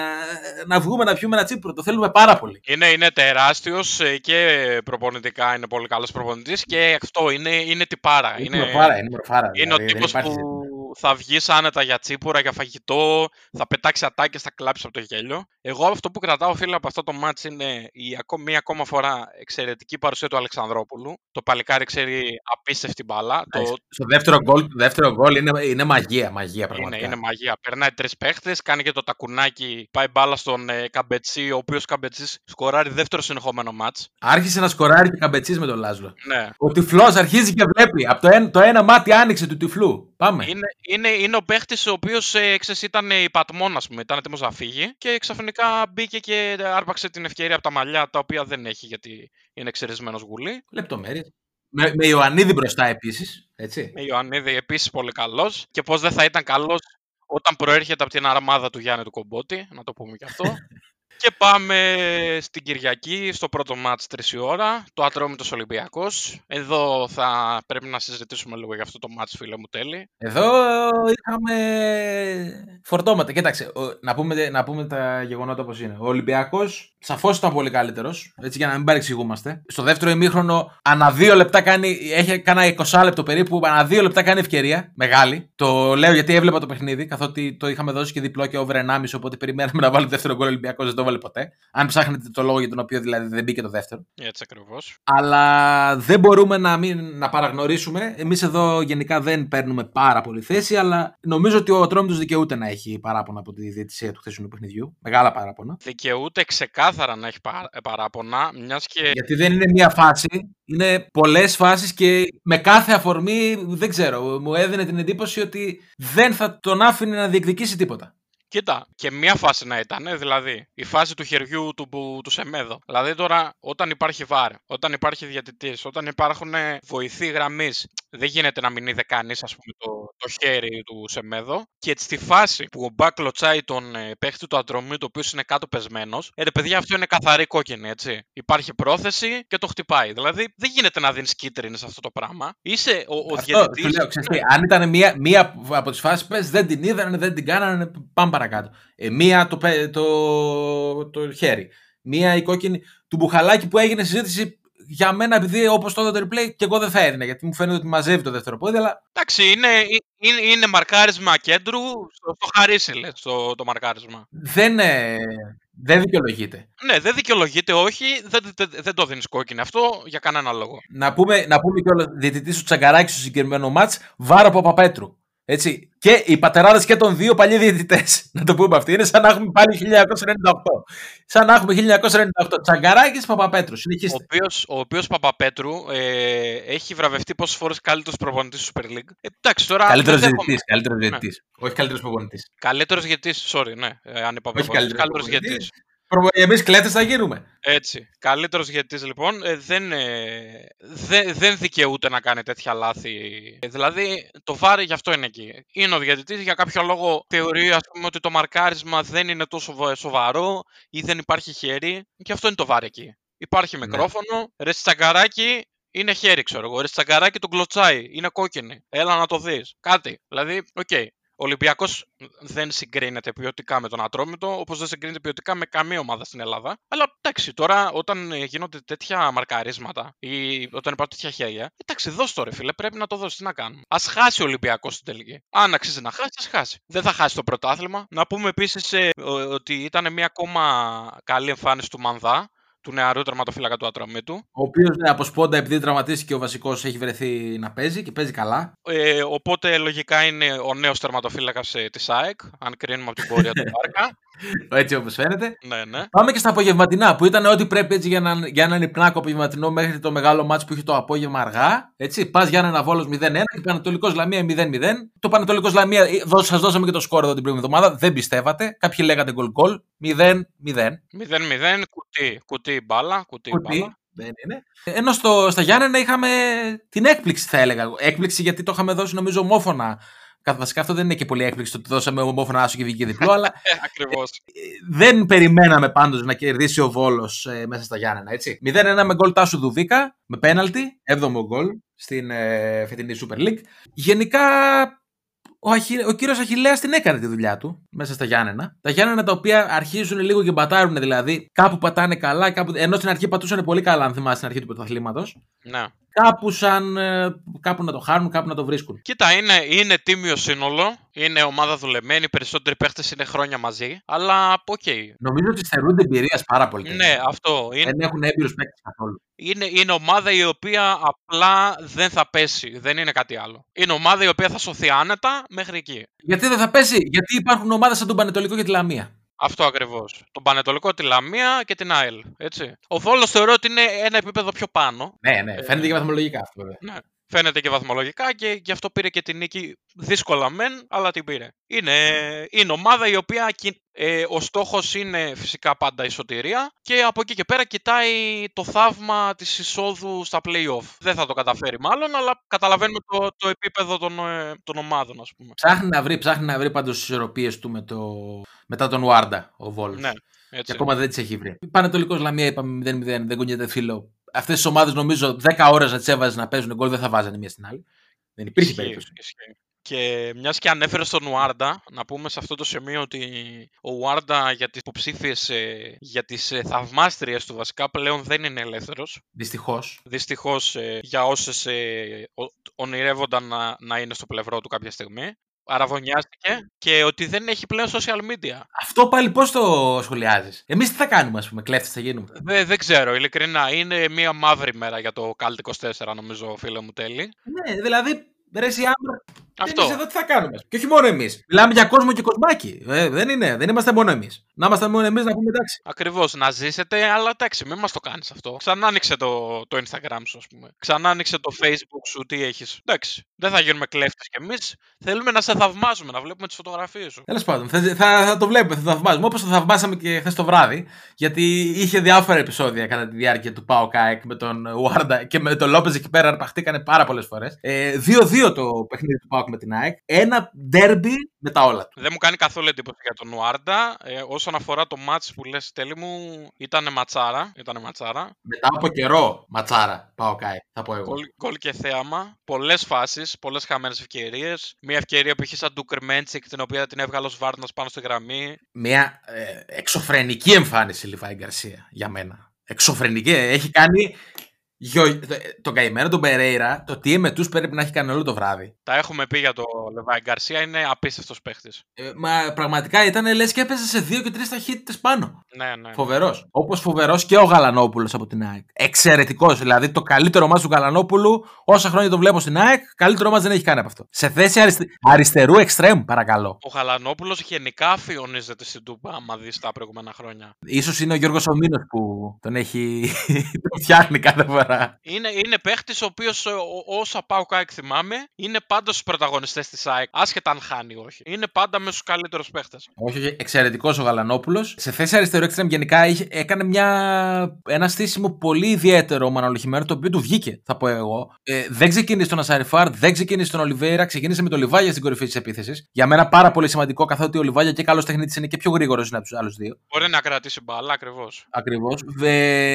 να βγούμε να πιούμε ένα τσίπουρο. Το θέλουμε πάρα πολύ. Είναι, είναι τεράστιος και προπονητικά είναι πολύ καλός προπονητής και αυτό είναι, είναι τυπάρα. Είναι, Είναι, μορφάρα, είναι μορφάρα. είναι ο δηλαδή, δεν τύπος υπάρχει που ζήτημα. θα βγεις άνετα για τσίπουρα, για φαγητό, θα πετάξει ατάκες, θα κλάψεις από το γέλιο. Εγώ αυτό που κρατάω, φίλε, από αυτό το μάτς είναι η ακόμη, μία ακόμα φορά εξαιρετική παρουσία του Αλεξανδρόπουλου. Το παλικάρι ξέρει απίστευτη μπάλα. Το, Στο δεύτερο γκολ, το δεύτερο γκολ είναι, είναι μαγεία, μαγεία είναι, πραγματικά. είναι μαγεία. Περνάει τρεις παίχτες, κάνει και το τακουνάκι, πάει μπάλα στον ε, Καμπετσί, ο οποίος Καμπετσίς σκοράρει δεύτερο συνεχόμενο μάτς. Άρχισε να σκοράρει και καμπετσίς με τον Λάζλο. Ναι. Ο τυφλός αρχίζει και βλέπει. Από το, ένα, το ένα μάτι άνοιξε του τυφλού. Πάμε. Είναι, είναι, είναι ο παίχτης ο οποίος ε, ξέρεις, ήταν υπατμόν, ας πούμε, ήταν έτοιμος να φύγει και ξαφνικά μπήκε και άρπαξε την ευκαιρία από τα μαλλιά τα οποία δεν έχει γιατί είναι εξαιρισμένο γουλή. Λεπτομέρειες. Με, με Ιωαννίδη μπροστά επίσης. Έτσι. Με Ιωαννίδη επίσης πολύ καλός. Και πώς δεν θα ήταν καλός όταν προέρχεται από την αρμάδα του Γιάννη του Κομπότη, να το πούμε και αυτό. Και πάμε στην Κυριακή, στο πρώτο μάτς 3 η ώρα, το Ατρόμητος Ολυμπιακός. Εδώ θα πρέπει να συζητήσουμε λίγο για αυτό το μάτς, φίλε μου, τέλει. Εδώ είχαμε φορτώματα. Κοίταξε, ο- να πούμε, να πούμε τα γεγονότα όπως είναι. Ο Ολυμπιακός σαφώς ήταν πολύ καλύτερος, έτσι για να μην παρεξηγούμαστε. Στο δεύτερο ημίχρονο, ανά δύο λεπτά κάνει, έχει κάνα 20 λεπτό περίπου, ανά δύο λεπτά κάνει ευκαιρία, μεγάλη. Το λέω γιατί έβλεπα το παιχνίδι, καθότι το είχαμε δώσει και διπλό και over 1,5, οπότε περιμέναμε να βάλει το δεύτερο γκολ ο Ολυμπιακός, δεν το έβαλε ποτέ. Αν ψάχνετε το λόγο για τον οποίο δηλαδή δεν μπήκε το δεύτερο. Έτσι ακριβώς. Αλλά δεν μπορούμε να, μην, να παραγνωρίσουμε. Εμείς εδώ γενικά δεν παίρνουμε πάρα πολύ θέση, αλλά νομίζω ότι ο Τρόμητο δικαιούται να έχει παράπονα από τη διαιτησία του χθεσινού παιχνιδιού. Μεγάλα παράπονα. Δικαιούται ξεκάθαρα να έχει πα- παράπονα, μιας και Γιατί δεν είναι μία φάση, είναι πολλές φάσεις και με κάθε αφορμή, δεν ξέρω, μου έδινε την εντύπωση ότι δεν θα τον άφηνε να διεκδικήσει τίποτα. Κοίτα, και μία φάση να ήταν, ε, δηλαδή η φάση του χεριού του, που- του Σεμέδο. Δηλαδή τώρα, όταν υπάρχει βάρ, όταν υπάρχει διαιτητής, όταν υπάρχουν ε, βοηθοί γραμμής, δεν γίνεται να μην είδε κανείς, ας πούμε, το, το χέρι του Σεμέδο. Και στη φάση που ο Μπακ κλωτσάει τον ε, παίχτη του Αντρομή, το οποίο είναι κάτω πεσμένος, ε, ρε παιδιά, αυτό είναι καθαρή κόκκινη, έτσι. Υπάρχει πρόθεση και το χτυπάει. Δηλαδή, δεν γίνεται να δίνεις κίτρινε σε αυτό το πράγμα. Είσαι ο, ο Αυτό διαιτητής- σου λέω, ξέρεις τι, αν ήταν μία, μία από τις φάσεις που πες, δεν την είδανε, δεν την κάνανε, πάμε παρακάτω. Ε, μία το, πε- το, το χέρι. Μία η κόκκινη του Μπουχαλάκη που έγινε συζήτηση για μένα, επειδή όπως το έδωσε το replay, και εγώ δεν θα έδινα. Γιατί μου φαίνεται ότι μαζεύει το δεύτερο πόδι, αλλά Εντάξει, είναι, είναι, είναι μαρκάρισμα κέντρου στο, στο χαρίσιλε το, το μαρκάρισμα. δεν, ε, δεν δικαιολογείται. Ναι, δεν δικαιολογείται, όχι, δεν, δεν, δεν το δίνεις κόκκινη αυτό για κανένα λόγο. Να πούμε, να πούμε κιόλας διαιτητή του Τσαγκαράκη στο συγκεκριμένο μάτ, Βάρο Παπαπέτρου. Έτσι. Και οι πατεράδες και των δύο παλιοί διαιτητές. Να το πούμε αυτό. Είναι σαν να έχουμε πάλι 1998. Σαν να έχουμε 1998. Τσαγκαράκης Παπαπέτρου. Ο Συνεχίστε. οποίος, ο οποίος Παπαπέτρου ε, έχει βραβευτεί πόσες φορές καλύτερος προπονητής του Super League. Ε, εντάξει, τώρα. Καλύτερος δεν δέχομαι- διαιτητή. Καλύτερος Ναι. διαιτητής. Όχι καλύτερος προπονητής. Καλύτερος διαιτητής, sorry, ναι, ε, αν είπα Όχι προπονητής, καλύτερος καλύτερος προπονητής. διαιτητής. Εμείς κλέτε θα γίνουμε. Έτσι. Καλύτερος διαιτητής λοιπόν ε, δεν, ε, δεν, δεν δικαιούται να κάνει τέτοια λάθη. Ε, δηλαδή το VAR γι' αυτό είναι εκεί. Είναι ο διαιτητής για κάποιο λόγο θεωρεί ας πούμε, ότι το μαρκάρισμα δεν είναι τόσο βο- σοβαρό ή δεν υπάρχει χέρι. Και αυτό είναι το VAR εκεί. Υπάρχει Ναι. μικρόφωνο. Ρε Τσαγκαράκη είναι χέρι, ξέρω εγώ. Ρε Τσαγκαράκη τον κλωτσάει. Είναι κόκκινη. Έλα να το δεις. Κάτι. Δηλαδή, οκ. Ο Ολυμπιακός δεν συγκρίνεται ποιοτικά με τον Ατρόμητο, όπως δεν συγκρίνεται ποιοτικά με καμία ομάδα στην Ελλάδα. Αλλά εντάξει, τώρα όταν ε, γίνονται τέτοια μαρκαρίσματα ή όταν υπάρχουν τέτοια χέρια, εντάξει, δώσ' το ρε φίλε, πρέπει να το δώσεις. Τι να κάνουμε; Α χάσει ο Ολυμπιακός στην τελική. Αν αξίζει να χάσει, ας χάσει. Δεν θα χάσει το πρωτάθλημα. Να πούμε επίσης ότι ήταν μια ακόμα καλή εμφάνιση του Μανδά, του νεαρού τερματοφύλακα του Ατρομήτου. Ο οποίος από σπόντα, επειδή τραυματίστηκε ο βασικός, έχει βρεθεί να παίζει και παίζει καλά. Ε, οπότε λογικά είναι ο νέος τερματοφύλακας της ΑΕΚ, αν κρίνουμε από την πορεία του Μπάρκα. Έτσι όπως φαίνεται. ναι, ναι. Πάμε και στα απογευματινά που ήταν ό,τι πρέπει έτσι για, να, για έναν υπνάκο απογευματινό μέχρι το μεγάλο μάτσο που είχε το απόγευμα αργά. Έτσι, πας για έναν Βόλο 0-1 και Πανατολικό Λαμία 0-0. Το Πανατολικό Λαμία, σας δώσαμε και το σκόρ εδώ την προηγούμενη εβδομάδα. Δεν πιστεύατε. Κάποιοι λέγατε γκολ γκολ. 0-0. 0-0, κουτί, κουτί μπάλα, κουτί, Κουτί. μπάλα. Δεν είναι. Ενώ στο, στα Γιάννενα είχαμε την έκπληξη, θα έλεγα. Έκπληξη γιατί το είχαμε δώσει νομίζω ομόφωνα. Καθ- Βασικά αυτό δεν είναι και πολύ έκπληξη το ότι δώσαμε ομόφωνα άσο και βγήκε διπλό, αλλά Ε, ακριβώς. δεν περιμέναμε πάντως να κερδίσει ο Βόλος μέσα στα Γιάννενα. Έτσι. 0-1 με γκολ Τάσου Δουβίκα, με πέναλτι, 7ο γκολ στην ε, φετινή Super League. Γενικά ο, Αχι... ο κύριος Αχηλέα την έκανε τη δουλειά του μέσα στα Γιάννενα. Τα Γιάννενα τα οποία αρχίζουν λίγο και μπατάρουν δηλαδή. Κάπου πατάνε καλά, κάπου... ενώ στην αρχή πατούσαν πολύ καλά, αν θυμάσαι στην αρχή του πρωταθλήματος. Ναι. Κάπου σαν. ε, κάπου να το χάνουν, κάπου να το βρίσκουν. Κοίτα, είναι, είναι τίμιο σύνολο. Είναι ομάδα δουλεμένη. Οι περισσότεροι παίχτες είναι χρόνια μαζί. Αλλά οκ. Νομίζω ότι στερούνται εμπειρίας πάρα πολύ. Ναι, αυτό. Είναι, Δεν έχουν έμπειρους παίκτες καθόλου. είναι, είναι ομάδα η οποία απλά δεν θα πέσει. Δεν είναι κάτι άλλο. Είναι ομάδα η οποία θα σωθεί άνετα μέχρι εκεί. Γιατί δεν θα πέσει, Γιατί υπάρχουν ομάδες σαν τον Παναιτωλικό και τη Λαμία. Αυτό ακριβώς. Τον Παναιτωλικό, τη Λαμία και την ΑΕΛ. Έτσι. Ο Βόλος θεωρώ ότι είναι ένα επίπεδο πιο πάνω. Ναι, ναι, φαίνεται και βαθμολογικά αυτό βέβαια. Ναι. Φαίνεται και βαθμολογικά και γι' αυτό πήρε και την νίκη δύσκολα μεν, αλλά την πήρε. Είναι, είναι ομάδα η οποία κοι- ε, ο στόχος είναι φυσικά πάντα η σωτηρία και από εκεί και πέρα κοιτάει το θαύμα της εισόδου στα play-off. Δεν θα το καταφέρει μάλλον, αλλά καταλαβαίνουμε το, το επίπεδο των, ε, των ομάδων ας πούμε. Ψάχνει να βρει, ψάχνει να βρει πάντως τις ισορροπίες του με το... μετά τον Βάρντα, ο Βόλος. Ναι. Και Έτσι. ακόμα δεν τις έχει βρει. Πανετολικό Λαμία είπαμε 0-0, δεν κουνιέται φίλο. Αυτές τις ομάδες νομίζω 10 ώρες να τις έβαζες να παίζουν γκολ δεν θα βάζανε μία στην άλλη. Δεν υπήρχε Ισχύει, περίπτωση. ισχύει. Και μιας και ανέφερες στον Ουάρντα, να πούμε σε αυτό το σημείο ότι ο Ουάρντα για τις υποψήφιες για τις ε, θαυμάστριες του βασικά πλέον δεν είναι ελεύθερος. Δυστυχώς. Δυστυχώς ε, για όσες ε, ο- ονειρεύονταν να, να είναι στο πλευρό του κάποια στιγμή. Αραβωνιάστηκε και ότι δεν έχει πλέον social media. Αυτό πάλι πώς το σχολιάζεις; Εμείς τι θα κάνουμε, ας πούμε, κλέφτες θα γίνουμε; Δεν, δεν ξέρω, ειλικρινά. Είναι μια μαύρη μέρα για το Cult 24, νομίζω, φίλε μου τέλει. Ναι, δηλαδή, ρε εσύ άμπρα. Αυτό. Εμείς εδώ τι θα κάνουμε; Και όχι μόνο εμείς. Μιλάμε για κόσμο και κοσμάκι. Ε, δεν είναι, δεν είμαστε μόνο εμείς. Να είμαστε μόνο εμείς να πούμε εντάξει. Ακριβώς, να ζήσετε, αλλά εντάξει, μην μας το κάνεις αυτό. Ξανά άνοιξε το, το Instagram σου, ας πούμε. Ξανά άνοιξε το Facebook σου, τι έχεις. Εντάξει, δεν θα γίνουμε κλέφτες κι εμείς. Θέλουμε να σε θαυμάζουμε, να βλέπουμε τις φωτογραφίες σου. Τέλος πάντων, θα, θα, θα το βλέπουμε, θα το θαυμάζουμε. Όπως το θαυμάσαμε και χθες το βράδυ. Γιατί είχε διάφορα επεισόδια κατά τη διάρκεια του ΠΑΟΚ-ΑΕΚ με τον Ουάρντα και με τον Λόπεζ εκεί πέρα. Αρπαχτήκανε πάρα πολλές φορές. Ε, 2-2 το παιχνίδι του ΠΑΟΚ με την ΑΕΚ. Ένα ντέρμπι με τα όλα του. Δεν μου κάνει καθόλου εντύπωση για τον Ουάρντα. Ε, όσον αφορά το μάτς που λες Τέλη μου, ήταν ματσάρα. Ήτανε ματσάρα. Μετά από καιρό, ματσάρα, ΠΑΟΚ-ΑΕΚ, θα πω εγώ. Γκολ, γκολ και θέαμα. Πολλές φάσεις, πολλές χαμένες ευκαιρίες. Μια ευκαιρία που είχε σαν του Κρμέντσικ, την οποία την έβγαλε ο Βράνιες πάνω στη γραμμή. Μια ε, εξωφρενική εμφάνιση Λιβάη Γκαρσία για μένα. Εξωφρενική. Έχει κάνει γιο, το, τον καημένο τον Περέιρα, το τι εμετούς πρέπει να έχει κάνει όλο το βράδυ. Τα έχουμε πει για το Λεβάη Γκαρσία, είναι απίστευτος παίχτης. Ε, μα πραγματικά ήταν λες και έπαιζε σε δύο και τρεις ταχύτητες πάνω. Ναι, ναι. Φοβερός. Όπως φοβερός και ο Γαλανόπουλος από την ΑΕΚ. Εξαιρετικός. Δηλαδή το καλύτερο μα του Γαλανόπουλου, όσα χρόνια το βλέπω στην ΑΕΚ, καλύτερο μα δεν έχει κάνει από αυτό. Σε θέση αριστε... αριστερού εξτρέμ, παρακαλώ. Ο Γαλανόπουλος γενικά αφιονίζεται στην Τούπα, άμα δεις τα προηγούμενα χρόνια. Ίσως είναι ο Γιώργος Ομήνος που τον έχει. τον φτιάχνει κάθε φορά. Είναι, είναι παίχτης ο οποίος, όσα πάω κάτω θυμάμαι, είναι πάντα στους πρωταγωνιστές της ΑΕΚ. Άσχετα αν χάνει ή όχι. Είναι πάντα με στους καλύτερους παίχτες. Όχι, όχι. Εξαιρετικός ο Γαλανόπουλος. Σε θέση αριστερού εξτρέμ γενικά είχε, έκανε μια, ένα στήσιμο πολύ ιδιαίτερο μανολοχημένο το οποίο του βγήκε, θα πω εγώ. Ε, δεν ξεκίνησε τον Ασαριφάρ, δεν ξεκίνησε τον Ολιβέηρα, ξεκίνησε με τον Λιβάγια στην κορυφή της επίθεσης. Για μένα πάρα πολύ σημαντικό καθότι ο Λιβάγια και καλός τεχνίτης είναι και πιο γρήγορος είναι από τους άλλους δύο. Μπορεί να κρατήσει μπάλα, ακριβώς. Ακριβώς.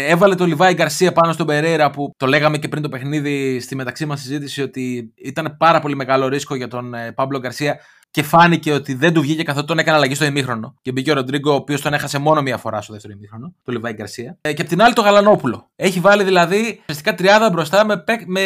Έβαλε τον Λιβάη Γκαρσία πάνω στον Περέιρα που το λέγαμε και πριν το παιχνίδι στη μεταξύ μας συζήτηση ότι ήταν πάρα πολύ μεγάλο ρίσκο για τον ε, Πάμπλο Γκαρσία και φάνηκε ότι δεν του βγήκε καθότι τον έκανε αλλαγή στο ημίχρονο. Και μπήκε ο Ροντρίγκο, ο οποίος τον έχασε μόνο μία φορά στο δεύτερο ημίχρονο, το Λιβάη Γκαρσία. Ε, και απ' την άλλη το Γαλανόπουλο. Έχει βάλει δηλαδή ουσιαστικά τριάδα μπροστά με, παίκ- με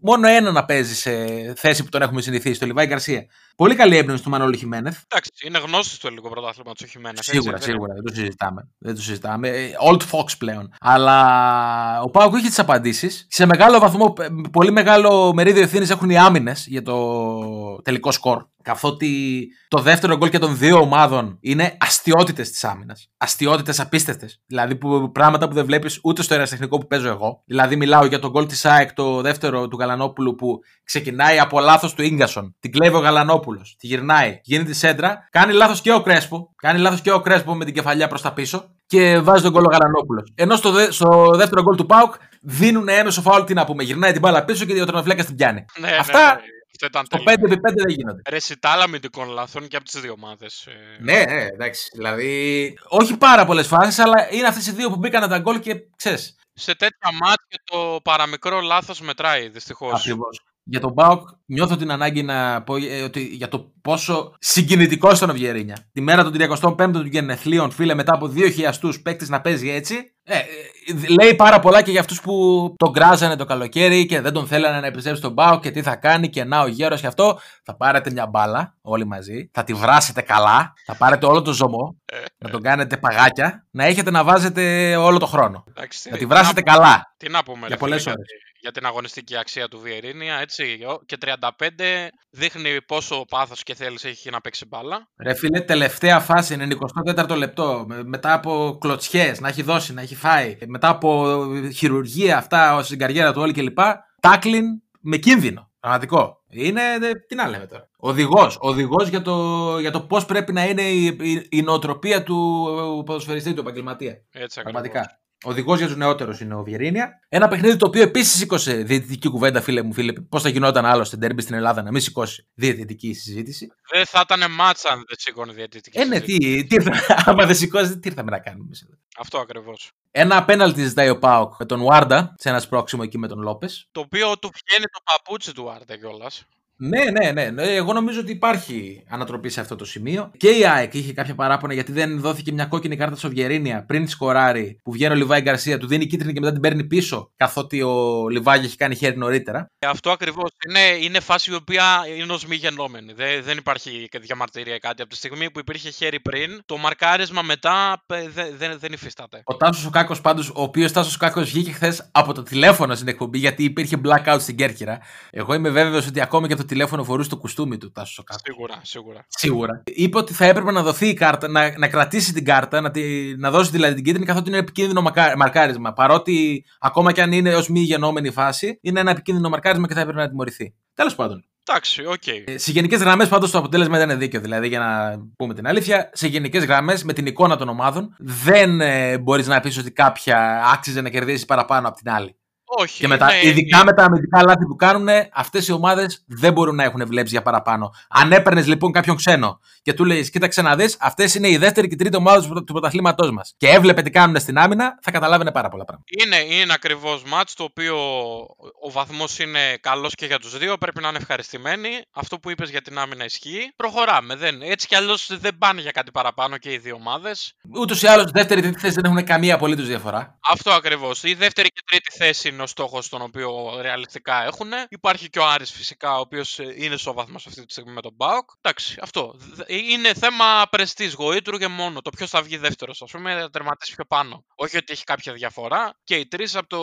μόνο ένα να παίζει σε θέση που τον έχουμε συνηθίσει, το Λιβάη Γκαρσία. Πολύ καλή έμπνευση του Μανώλη Χιμένεθ. Εντάξει, είναι γνώστο το ελληνικό πρωτάθλημα του Χιμένεθ. Σίγουρα, σίγουρα. Δεν το συζητάμε. Δεν το συζητάμε. Ε, Old Fox πλέον. Αλλά ο Πάουκ είχε τις απαντήσεις. Σε μεγάλο βαθμό, ε, πολύ μεγάλο μερίδιο ευθύνης έχουν οι άμυνες για το τελικό σκορ. Καθότι το δεύτερο γκολ και των δύο ομάδων είναι αστείωτητες της άμυνας. Αστείωτητες απίστευτες. Δηλαδή που, πράγματα που δεν βλέπεις ούτε στο ερασιτεχνικό που παίζω εγώ. Δηλαδή μιλάω για τον γκολ της ΑΕΚ, το δεύτερο του Γαλανόπουλου που ξεκινάει από λάθος του γκασον. Την κλέβει ο Γαλανόπουλος. Τη γυρνάει. Γίνεται σέντρα. Κάνει λάθος και ο Κρέσπο. Κάνει λάθος και ο Κρέσπο με την κεφαλιά προς τα πίσω. Και βάζει τον γκολ ο Γαλανόπουλος. Ενώ στο, δε, στο δεύτερο γκολ του Πάουκ δίνουν έμεσο φάουλ. Τι να πούμε. Γυρνάει την μπάλα πίσω και ο τερματοφύλακα την πιάνει. Ναι, Αυτά ναι, ναι. Αυτό ήταν Το τέλειο. 5x5 δεν γίνονται. Ρεσιτάλ αμυντικών λαθών και από τις δύο ομάδες. Ναι, ναι, εντάξει. Δηλαδή, όχι πάρα πολλές φάσεις, αλλά είναι αυτές οι δύο που μπήκαν τα γκολ και ξέρεις. Σε τέτοια μάτια το παραμικρό λάθος μετράει, δυστυχώς. Ακριβώς. Για τον Μπάουκ νιώθω την ανάγκη να πω ε, ότι για το πόσο συγκινητικό ήταν ο Βιερίνια. Τη μέρα των 35ων του γενεθλίων, φίλε, μετά από δύο χιλιαστούς παίκτη να παίζει έτσι. Ε, ε, λέει πάρα πολλά και για αυτούς που τον κράζανε το καλοκαίρι και δεν τον θέλανε να επιστρέψει στον Μπάουκ και τι θα κάνει και να ο γέρος και αυτό. Θα πάρετε μια μπάλα όλοι μαζί, θα τη βράσετε καλά, θα πάρετε όλο το ζωμό, να τον κάνετε παγάκια, να έχετε να βάζετε όλο το χρόνο. Εντάξει, τι- Να τη τι βράσετε να- καλά. Τι να πούμε, Για ρε πολλές φίλε, ώρες. Για, για την αγωνιστική αξία του Βιερίνια, έτσι. ο- Και 35 δείχνει πόσο πάθος και θέληση έχει να παίξει μπάλα. Ρε φίλε, τελευταία φάση είναι 24ο λεπτό. με- Μετά από κλωτσιές, να έχει δώσει, να έχει φάει. Μετά από χειρουργία αυτά στην καριέρα του όλη κλπ. Τάκλιν με κίνδυνο. Πραγματικό. Είναι. δε- Τι να λέμε τώρα. Οδηγός. Οδηγός για το, για το πώς πρέπει να είναι η, η, η νοοτροπία του ποδοσφαιριστή, του επαγγελματία. Έτσι ακριβώς. Πραγματικά. Οδηγός για τους νεότερους είναι ο Βιερίνια. Ένα παιχνίδι το οποίο επίσης σήκωσε διαιτητική κουβέντα, φίλε μου, φίλε. Πώς θα γινόταν άλλο στην τέρμπι στην Ελλάδα να μην σηκώσει διαιτητική συζήτηση. Δεν θα ήταν μάτσα αν δεν σήκωνε διαιτητική. Ε, ναι, συζήτηση. τι, τι ήρθα, άμα δεν σηκώσει, τι ήρθαμε να κάνουμε. εμείς εδώ. Αυτό ακριβώς. Ένα απέναλτι ζητάει ο Πάοκ με τον Βάρντα σε ένα σπρόξιμο εκεί με τον Λόπες. Το οποίο του βγαίνει το παπούτσι του Άρτε κιόλας. Ναι, ναι, ναι, ναι. Εγώ νομίζω ότι υπάρχει ανατροπή σε αυτό το σημείο. Και η ΑΕΚ είχε κάποια παράπονα γιατί δεν δόθηκε μια κόκκινη κάρτα στο Βιερίνια πριν τη σκοράρει που βγαίνει ο Λιβάη Γκαρσία, του δίνει κίτρινη και μετά την παίρνει πίσω, καθότι ο Λιβάη έχει κάνει χέρι νωρίτερα. Αυτό ακριβώς. Είναι, είναι φάση η οποία είναι ως μη γενόμενη. Δεν, δεν υπάρχει και διαμαρτυρία ή κάτι. Από τη στιγμή που υπήρχε χέρι πριν, το μαρκάρισμα μετά ε, δεν, δεν, δεν υφίσταται. Ο Τάσος ο Κάκος πάντως, ο οποίος Τάσος ο Κάκος βγήκε χθες από το τηλέφωνο στην εκπομπή γιατί υπήρχε blackout στην Κέρκυρα. Εγώ είμαι βέβαιος ότι ακόμα και από το τηλέφωνο φορούσε το κουστούμι του ο Τάσος ο Κάκος. Σίγουρα, σίγουρα. Σίγουρα. Είπε ότι θα έπρεπε να δοθεί η κάρτα, να, να κρατήσει την κάρτα, να, τη, να δώσει δηλαδή την κίτρινη, καθότι είναι επικίνδυνο μακά- μαρκάρισμα. Παρότι ακόμα και αν είναι ως μη γενόμενη φάση, είναι ένα επικίνδυνο μαρκάρισμα και θα έπρεπε να τιμωρηθεί. Τέλος πάντων. Εντάξει, οκ. Ε, Σε γενικές γραμμές, πάντως το αποτέλεσμα ήταν δίκαιο. Δηλαδή, για να πούμε την αλήθεια, σε γενικές γραμμές, με την εικόνα των ομάδων, δεν ε, μπορείς να πεις ότι κάποια άξιζε να κερδίσει παραπάνω από την άλλη. Όχι. Και με τα, είναι- ειδικά με τα αμυντικά λάθη που κάνουν, αυτές οι ομάδες δεν μπορούν να έχουν βλέψεις για παραπάνω. Αν έπαιρνες λοιπόν κάποιον ξένο και του λέει: Κοίταξε να δεις, αυτές είναι η δεύτερη και η τρίτη ομάδα του, πρωτο- του πρωταθλήματός μας. Και έβλεπε τι κάνουν στην άμυνα, θα καταλάβαινε πάρα πολλά πράγματα. Είναι, είναι ακριβώς μάτς το οποίο ο βαθμός είναι καλός και για τους δύο. Πρέπει να είναι ευχαριστημένοι. Αυτό που είπες για την άμυνα ισχύει. Προχωράμε. Δεν, έτσι κι αλλιώς δεν πάνε για κάτι παραπάνω και οι δύο ομάδες. Ούτως ή άλλως, δεύτερη τρίτη θέση δεν έχουν καμία απολύτως διαφορά. Αυτό ακριβώς. Η δεύτερη και τρίτη θέση είναι ο στόχος τον οποίο ρεαλιστικά έχουν. Υπάρχει και ο Άρης φυσικά, ο οποίος είναι στο βαθμό αυτή τη στιγμή με τον Μπάουκ. Εντάξει, αυτό. Δε- Είναι θέμα πρεστής γοήτρου και μόνο. Το ποιος θα βγει δεύτερος, ας πούμε, θα τερματίσει πιο πάνω. Όχι ότι έχει κάποια διαφορά. Και οι τρεις από το.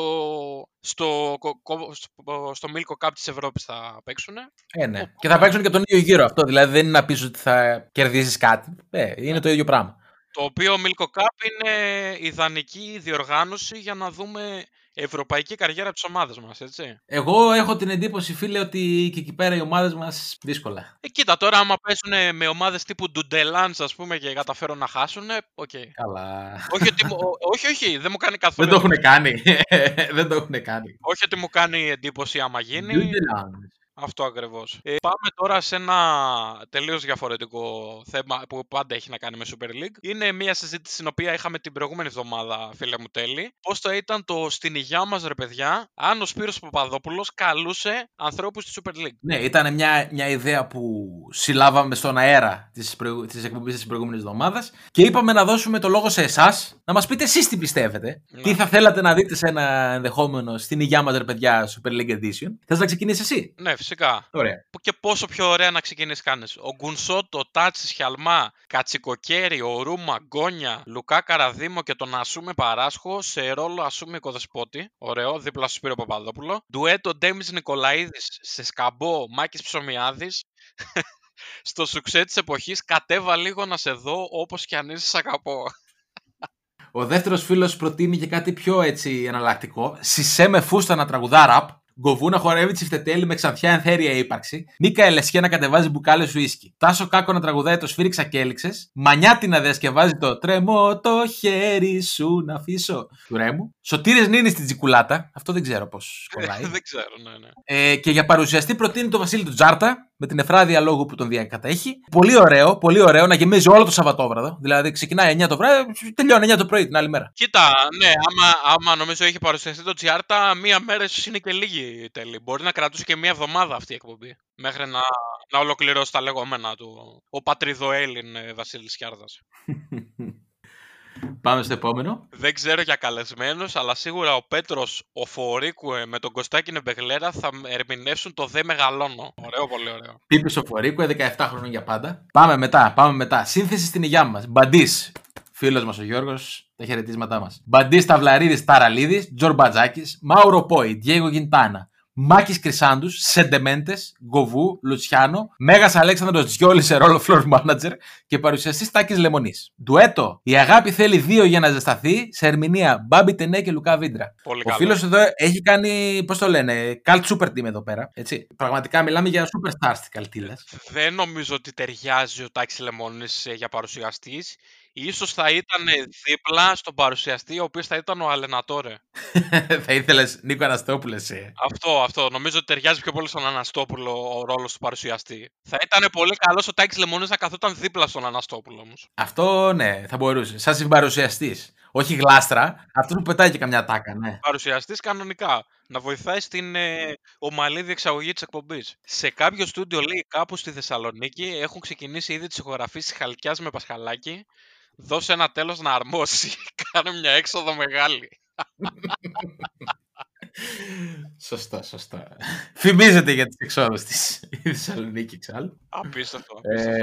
Στο, κο- κο- στο, στο Μίλκο Cup της Ευρώπης θα παίξουν. Ε, ναι. Και θα παίξουν και τον ίδιο γύρο αυτό. Δηλαδή δεν είναι να πεις ότι θα κερδίσεις κάτι. Ε, είναι το ίδιο πράγμα. Το οποίο Μίλκο Cup είναι ιδανική διοργάνωση για να δούμε ευρωπαϊκή καριέρα της ομάδας μας, έτσι. Εγώ έχω την εντύπωση, φίλε, ότι και εκεί πέρα οι ομάδες μας δύσκολα. Ε, κοίτα, τώρα άμα πέσουν με ομάδες τύπου Ντουντελάνζ, ας πούμε, και καταφέρουν να χάσουν, οκ. Καλά. όχι, ότι μου, ο- όχι, όχι, δεν μου κάνει Δεν καθόλου. το έχουν κάνει. δεν το έχουν κάνει. Όχι ότι μου κάνει εντύπωση άμα γίνει. Newfoundland. Αυτό ακριβώς. Ε, πάμε τώρα σε ένα τελείως διαφορετικό θέμα που πάντα έχει να κάνει με Super League. Είναι μια συζήτηση την οποία είχαμε την προηγούμενη εβδομάδα, φίλε μου τέλει. Πώς θα ήταν το στην υγειά μας, ρε παιδιά, αν ο Σπύρος Παπαδόπουλος καλούσε ανθρώπους στη Super League. Ναι, ήταν μια, μια ιδέα που συλλάβαμε στον αέρα της προηγου... της εκπομπής της προηγούμενης εβδομάδας και είπαμε να δώσουμε το λόγο σε εσάς να μας πείτε εσείς τι πιστεύετε. Ναι. Τι θα θέλατε να δείτε σε ένα ενδεχόμενο στην υγειά μας, ρε παιδιά, Super League Edition. Θες να ξεκινήσεις εσύ; Ναι, φυσικά. Ωραία. Που και πόσο πιο ωραία να ξεκινήσεις κάνεις. Ο Γκουνσότ, ο Τάτσι, Χιαλμά, Κατσικοκέρι, ο Ρούμα, Γκόνια, Λουκά Καραδίμο και τον Ασούμε Παράσχο σε ρόλο Ασούμε Οικοδεσπότη. Ωραίο, δίπλα στο Σπύρο Παπαδόπουλο. Ντουέτο Ντέμις Νικολαίδης σε σκαμπό Μάκης Ψωμιάδης. Στο σουξέ της εποχής κατέβα λίγο να σε δω όπως κι αν είσαι σ' αγαπώ. Ο δεύτερος φίλος προτείνει και κάτι πιο έτσι εναλλακτικό. Σισέ με φούστα να τραγουδά ραπ. Γκοβού να χορεύει τσιφτετέλη με ξανθιά ενθέρια ύπαρξη. Μίκα Ελεσχέ να κατεβάζει μπουκάλε σου ίσκι. Τάσο Κάκο να τραγουδάει το σφύριξα και έληξες. Μανιάτη να διασκευάζει το τρέμω το χέρι σου να αφήσω του ρέμου. Σωτήρες Νίνης στην τσικουλάτα. Αυτό δεν ξέρω πώς κολλάει. Δεν ξέρω, ναι, ναι. Ε, και για παρουσιαστή προτείνει τον Βασίλη του Τζάρτα με την εφράδια λόγου που τον διακατέχει. Πολύ ωραίο, πολύ ωραίο να γεμίζει όλο το Σαββατόβραδο. Δηλαδή ξεκινάει 9 το βράδυ, τελειώνει 9 το πρωί την άλλη μέρα. Κοίτα, ναι, άμα, άμα νομίζω έχει παρουσιαστεί το Τζιάρτα, μία μέρα ίσως είναι και λίγη τέλη. Μπορεί να κρατούσε και μία εβδομάδα αυτή η εκπομπή. Μέχρι να, να ολοκληρώσει τα λεγόμενα του ο πατριδοέλλην ε, Βασίλης Κιάρδας. Πάμε στο επόμενο. Δεν ξέρω για καλεσμένους, αλλά σίγουρα ο Πέτρος, ο Φορίκουε με τον Κωστάκη Νεμπεγλέρα θα ερμηνεύσουν το «Δε μεγαλώνω». Ωραίο, πολύ ωραίο. Πίπης Σοφορίκου, 17 χρόνια για πάντα. Πάμε μετά, πάμε μετά. Σύνθεση στην υγειά μας. Μπαντής. Φίλος μας ο Γιώργος, τα χαιρετίσματά μας. Μπαντής Ταυλαρίδης Ταραλίδης, Τζορ Μπατζάκης, Μάουρο Πόι, Διέγο Γιντάνα. Μάκης Κρυσάντους, Σεντεμέντες, Γκοβού, Λουτσιάνο, Μέγας Αλέξανδρος Τζιόλη σε ρόλο floor manager και παρουσιαστής Τάκης Λεμονής. Ντουέτο. Η αγάπη θέλει δύο για να ζεσταθεί σε ερμηνεία Μπάμπι Τενέ και Λουκά Βίντρα. Πολύ Ο καλό. φίλος εδώ έχει κάνει, πώς το λένε, cult super team εδώ πέρα. Έτσι. Πραγματικά μιλάμε για superstars στην καλτήλα. Δεν νομίζω ότι ταιριάζει ο Τάκης Λεμόνης ε, για παρουσιαστής. Ίσως θα ήταν δίπλα στον παρουσιαστή, ο οποίος θα ήταν ο Αλενατόρε. θα ήθελες Νίκο Αναστόπουλο, εσύ. Αυτό, αυτό. Νομίζω ότι ταιριάζει πιο πολύ στον Αναστόπουλο ο ρόλος του παρουσιαστή. Θα ήταν πολύ καλός ο Τάκης Λεμονής να καθόταν δίπλα στον Αναστόπουλο όμως. Αυτό ναι, θα μπορούσε. Σαν συμπαρουσιαστής. Όχι γλάστρα, αυτός που πετάει και καμιά τάκα, ναι. Παρουσιαστής κανονικά. Να βοηθάει στην ε, ομαλή διεξαγωγή της εκπομπής. Σε κάποιο στούντιο, λέει, κάπου στη Θεσσαλονίκη έχουν ξεκινήσει ήδη τις ηχογραφήσεις Χαλκιάς με Πασχαλάκη. Δώσε ένα τέλος να αρμόσει. Κάνε μια έξοδο μεγάλη. σωστά, σωστά. Φημίζεται για τις εξόδους της η Θεσσαλονίκη εξάλλου. Απίστευτο. Ε,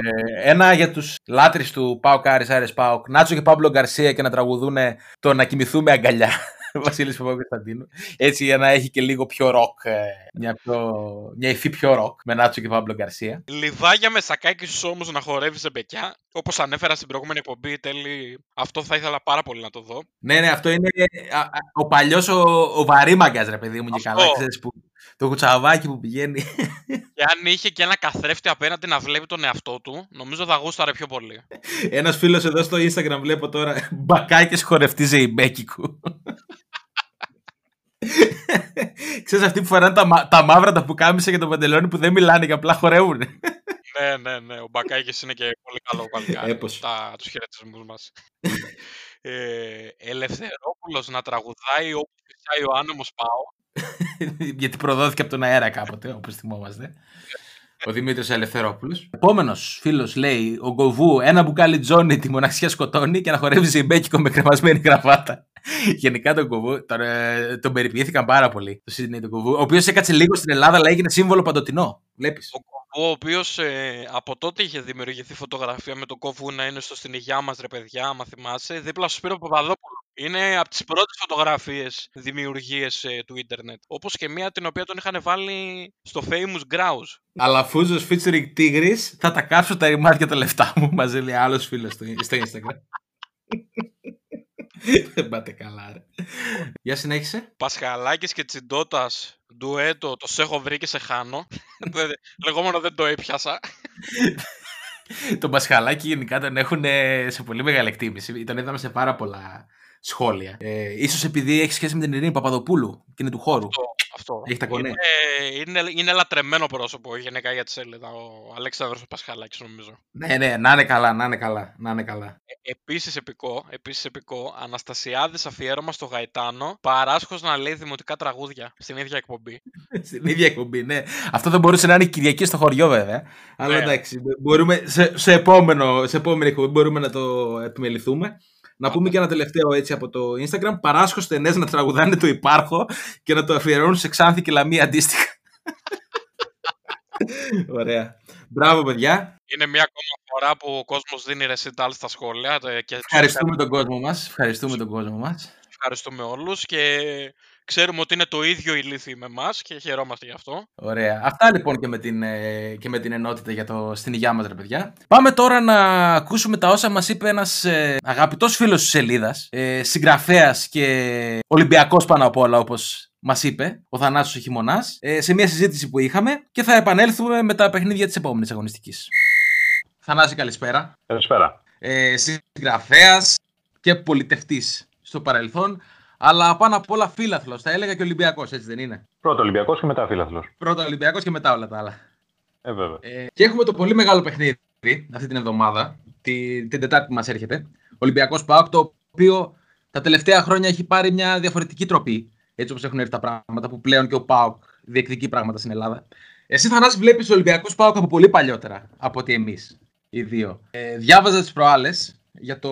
ένα για τους λάτρεις του Πάο Κάρις Άρες Πάοκ, Νάτσο και Παύλο Γκαρσία και να τραγουδούν το «Να κοιμηθούμε αγκαλιά». Βασίλης Παπα-Κωνσταντίνου. Έτσι για να έχει και λίγο πιο ροκ, ε, μια, πιο, μια υφή πιο ροκ με Νάτσο και Παύλο Γκαρσία. Λιβάγια με σακάκι στους ώμους να χορεύει σε μπεκιά. Όπως ανέφερα στην προηγούμενη εκπομπή, τέλει, αυτό θα ήθελα πάρα πολύ να το δω. Ναι, ναι, αυτό είναι α, α, ο παλιός ο, ο βαρύμαγκας, ρε παιδί μου, και Αυτό. καλά, ξέρεις, που, το κουτσαβάκι που πηγαίνει. Και αν είχε και ένα καθρέφτη απέναντι να βλέπει τον εαυτό του, νομίζω θα γούσταρε πιο πολύ. Ένας φίλος εδώ στο Instagram βλέπω τώρα μπακάκες χορευτή ζεϊμπέκικου. Ξέρεις αυτοί που φοράνε τα, μα- τα μαύρα τα πουκάμισα και το παντελόνι που δεν μιλάνε και απλά χορεύουν. ναι, ναι, ναι. Ο Μπακάκης είναι και πολύ καλό παλικάρι. Έπος. Τα, τους χαιρετισμούς μας. ε, Ελευθερόπουλος να τραγουδάει όπου φυσάει ο άνεμος πάω. Γιατί προδόθηκε από τον αέρα κάποτε, όπως θυμόμαστε. Ο Δημήτρης Ελευθερόπουλος. Επόμενος φίλος λέει, ο Γκοβού ένα μπουκάλι τζόνι τη μοναξιά σκοτώνει και να χορεύει ζεϊμπέκικο με κρεμασμένη γραβάτα. Γενικά τον Γκοβού τον, ε, τον περιποιήθηκαν πάρα πολύ. Το Σίδνεϊ τον Γκοβού, ο οποίος έκατσε λίγο στην Ελλάδα αλλά έγινε σύμβολο παντοτινό. Βλέπεις. Ο Κοβού, ο οποίος ε, από τότε είχε δημιουργηθεί φωτογραφία με τον Κοβού να είναι στο στην υγειά μας, ρε παιδιά, άμα θυμάσαι, δίπλα στο Σπύρο Παπαδόπουλο. Είναι από τις πρώτες φωτογραφίες δημιουργίες ε, του ίντερνετ. Όπως και μία την οποία τον είχαν βάλει στο Famous Grouse. Αλαφούζος featuring Tigris, θα τα κάψω τα ρημάτια τα λεφτά μου, μαζί λέει άλλος φίλος στο, στο Instagram. Δεν πάτε καλά, ρε. Για συνέχισε. Πασχαλάκης και Τσιντότας, ντουέτο, το σε έχω βρει και σε χάνω. Δεν- Λεγόμενο δεν το έπιασα. τον Πασχαλάκη γενικά τον έχουν ε, σε πολύ μεγάλη εκτίμηση. Τον είδαμε σε πάρα πολλά σχόλια. Ε, ίσως επειδή έχει σχέση με την Ειρήνη Παπαδοπούλου και είναι του χώρου. Αυτό, αυτό. Έχει τα κονέ. Είναι, είναι, είναι λατρεμένο πρόσωπο γενικά για τη σέλιδα ο Αλέξανδρος ο Πασχαλάκης νομίζω. Ναι, ναι, να είναι καλά, να είναι καλά, να είναι καλά. Ε, επίσης επικό, επίσης επικό, Αναστασιάδης αφιέρωμα στο Γαϊτάνο, παράσχος να λέει δημοτικά τραγούδια στην ίδια εκπομπή. Στην ίδια εκπομπή, ναι. Αυτό δεν μπορούσε να είναι Κυριακή στο χωριό, βέβαια. Αλλά Ναι. εντάξει, μπορούμε, σε, σε, επόμενο, σε επόμενη εκπομπή μπορούμε να το επιμεληθούμε. Να πούμε και ένα τελευταίο έτσι από το Instagram. Παράσχω στενές να τραγουδάνε το υπάρχω και να το αφιερώνουν σε Ξάνθη και Λαμία αντίστοιχα. Ωραία. Μπράβο, παιδιά. Είναι μια ακόμα φορά που ο κόσμος δίνει recital στα σχόλια ε, και Ευχαριστούμε τον κόσμο μας. Ευχαριστούμε τον κόσμο μας. ευχαριστούμε όλους και ξέρουμε ότι είναι το ίδιο ηλίθιοι με εμάς και χαιρόμαστε γι' αυτό. Ωραία. Αυτά λοιπόν και με την, ε, και με την ενότητα για το στην υγειά μας, ρε παιδιά. Πάμε τώρα να ακούσουμε τα όσα μας είπε ένας ε, αγαπητός φίλος της σελίδας, ε, συγγραφέας και Ολυμπιακός πάνω απ' όλα όπως μας είπε, ο Θανάσης ο Χειμωνάς, ε, σε μια συζήτηση που είχαμε και θα επανέλθουμε με τα παιχνίδια της επόμενης αγωνιστικής. Θανάση καλησπέρα. Καλησπέρα. Ε, συγγραφέας και πολιτευτής στο παρελθόν, αλλά πάνω απ' όλα φίλαθλος, θα έλεγα και Ολυμπιακός, έτσι δεν είναι; Πρώτο Ολυμπιακός και μετά φίλαθλος. Πρώτα Ολυμπιακός και μετά όλα τα άλλα. Ε, βέβαια. Ε, και έχουμε το πολύ μεγάλο παιχνίδι αυτή την εβδομάδα, τη, την Τετάρτη που μας έρχεται. Ολυμπιακός ΠΑΟΚ, το οποίο τα τελευταία χρόνια έχει πάρει μια διαφορετική τροπή. Έτσι όπως έχουν έρθει τα πράγματα, που πλέον και ο ΠΑΟΚ διεκδικεί πράγματα στην Ελλάδα. Εσύ, Θανάση, βλέπεις Ολυμπιακός ΠΑΟΚ από πολύ παλιότερα από ότι εμείς οι δύο. Ε, διάβαζα τις προάλλες για το,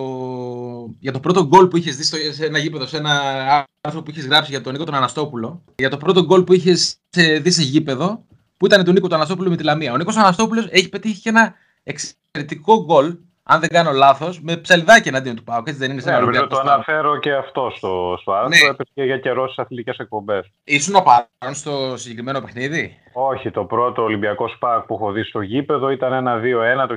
για το πρώτο γκολ που είχες δει στο, σε ένα γήπεδο, σε ένα άρθρο που είχες γράψει για τον Νίκο τον Αναστόπουλο. Για το πρώτο γκολ που είχες δει σε γήπεδο, που ήταν του Νίκο του Αναστόπουλου με τη Λαμία. Ο Νίκος Αναστόπουλος έχει πετύχει και ένα εξαιρετικό γκολ, αν δεν κάνω λάθος, με ψαλιδάκι εναντίον του Πάουκ. Έτσι δεν είναι σε Ναι, ένα νομίζω Ολυμπιακό το στάδιο. αναφέρω και αυτό στο, στο άρθρο. Ναι. Έπεσε και για καιρό στις αθλητικές εκπομπές. Ήσουν παρόν στο συγκεκριμένο παιχνίδι; Όχι, το πρώτο Ολυμπιακό ΣΠΑΚ που έχω δει στο γήπεδο ήταν ένα 2-1 το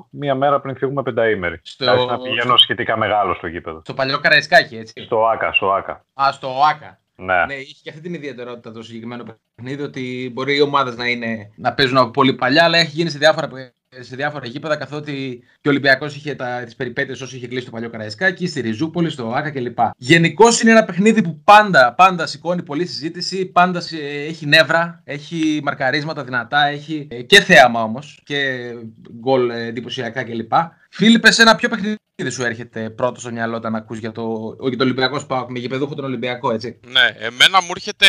1988, μία μέρα πριν φύγουμε πενταήμερη. Στο- Στο... να πηγαίνω σχετικά μεγάλο στο γήπεδο. Στο παλιό Καραϊσκάκι, έτσι. Στο ΆΚΑ, στο ΆΚΑ. Α, στο ΟΑΚΑ. Ναι. Ναι, είχε και αυτή την ιδιαιτερότητα το συγκεκριμένο παιχνίδι ότι μπορεί οι ομάδες να, είναι, να παίζουν από πολύ παλιά, αλλά έχει γίνει σε διάφορα σε διάφορα γήπεδα, καθότι και ο Ολυμπιακός είχε τις περιπέτειες όσο είχε κλείσει το παλιό Καραϊσκάκι, στη Ριζούπολη, στο Άκα κλπ. Γενικώς είναι ένα παιχνίδι που πάντα, πάντα σηκώνει πολλή συζήτηση, πάντα έχει νεύρα, έχει μαρκαρίσματα δυνατά, έχει ε, και θέαμα όμως και γκολ ε, εντυπωσιακά κλπ. Φίλιππες, σε ένα πιο παιχνίδι σου έρχεται πρώτο στο μυαλό όταν ακούς για το, για το Ολυμπιακός Σπάουκ, με γηπεδούχο τον Ολυμπιακό, έτσι. Ναι, εμένα μου έρχεται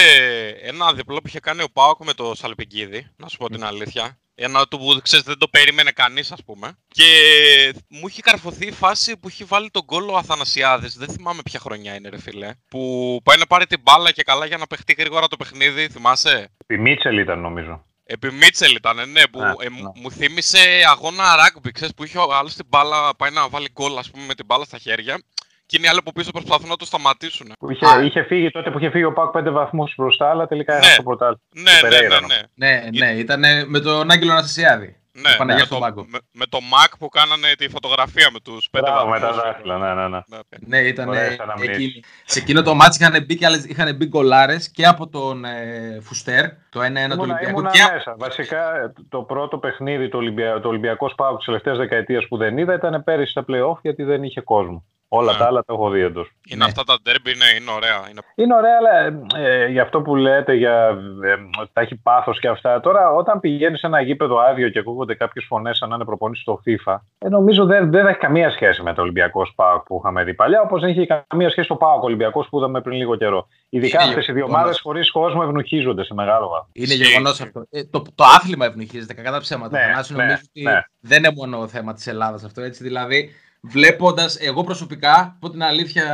ένα διπλό που είχε κάνει ο Πάουκ με το Σαλπικίδη, να σου πω την αλήθεια. Ένα του που ξέρεις, δεν το περίμενε κανείς ας πούμε. Και μου είχε καρφωθεί η φάση που είχε βάλει τον γκολ ο Αθανασιάδης. Δεν θυμάμαι ποια χρονιά είναι ρε φίλε. Που πάει να πάρει την μπάλα και καλά για να παιχτεί γρήγορα το παιχνίδι, θυμάσαι; Η Μίτσελ ήταν νομίζω. Επί Μίτσελ ήταν, ναι, που Ναι, ε, ναι. μου θύμισε αγώνα rugby, ξέρεις, που είχε ο άλλος την μπάλα, πάει να βάλει γκολ, ας πούμε, με την μπάλα στα χέρια και είναι οι άλλοι από πίσω προσπαθούν να το σταματήσουν. Που είχε, είχε φύγει τότε που είχε φύγει ο Πάκ 5 βαθμούς μπροστά, αλλά τελικά Ναι. έχασε το πρωτάθλημα. Ναι, ναι, Περέιρα, ναι, ναι. Ναι, ναι, ήταν με τον Άγγελο Αναστασιάδη. Ναι, Παναγιά με, στον το, πάγκο. με, με το Mac που κάνανε τη φωτογραφία με τους πέντε Μπράβο, με τα βαθμούς. δάχτυλα, ναι, ναι, ναι. Ναι, ναι. Ναι, ήταν Ωραίες ε, αναμνήσεις. εκεί. Σε εκείνο το μάτς είχαν μπει, και άλλες- είχαν μπει γκολάρες και από τον ε, Φουστέρ, το 1-1 του Ήμουνα, Ολυμπιακού. ήμουνα Και... μέσα. Βασικά το πρώτο παιχνίδι του Ολυμπια... το Ολυμπιακό Σπάου της τελευταίας δεκαετίας που δεν είδα ήταν πέρυσι στα playoff γιατί δεν είχε κόσμο. Όλα Ναι. τα άλλα τα έχω δει εντός. Είναι Ναι. αυτά τα derby, είναι, είναι ωραία. Είναι... Είναι ωραία, αλλά ε, για αυτό που λέτε για ε, ότι θα έχει πάθος και αυτά. Τώρα, όταν πηγαίνεις σε ένα γήπεδο άδειο και ακούγονται κάποιες φωνές σαν να είναι προπονήσεις στο FIFA, ε, νομίζω δεν, δεν έχει καμία σχέση με το Ολυμπιακός Σπάουκ που είχαμε δει παλιά, όπως δεν είχε καμία σχέση το Πάοκ Ολυμπιακός που είδαμε πριν λίγο καιρό. Ειδικά Είναι αυτές οι δύο γεγονός. ομάδε χωρίς κόσμο ευνουχίζονται σε μεγάλο βάθο. Είναι Ισχύει, γεγονός ισχύει. αυτό. Ε, το, το άθλημα ευνουχίζεται κακά τα ψέματα. Ναι, Θανάση, ναι, νομίζω ότι ναι. δεν είναι μόνο θέμα της Ελλάδας αυτό. Έτσι, δηλαδή, βλέποντας, εγώ προσωπικά, από την αλήθεια,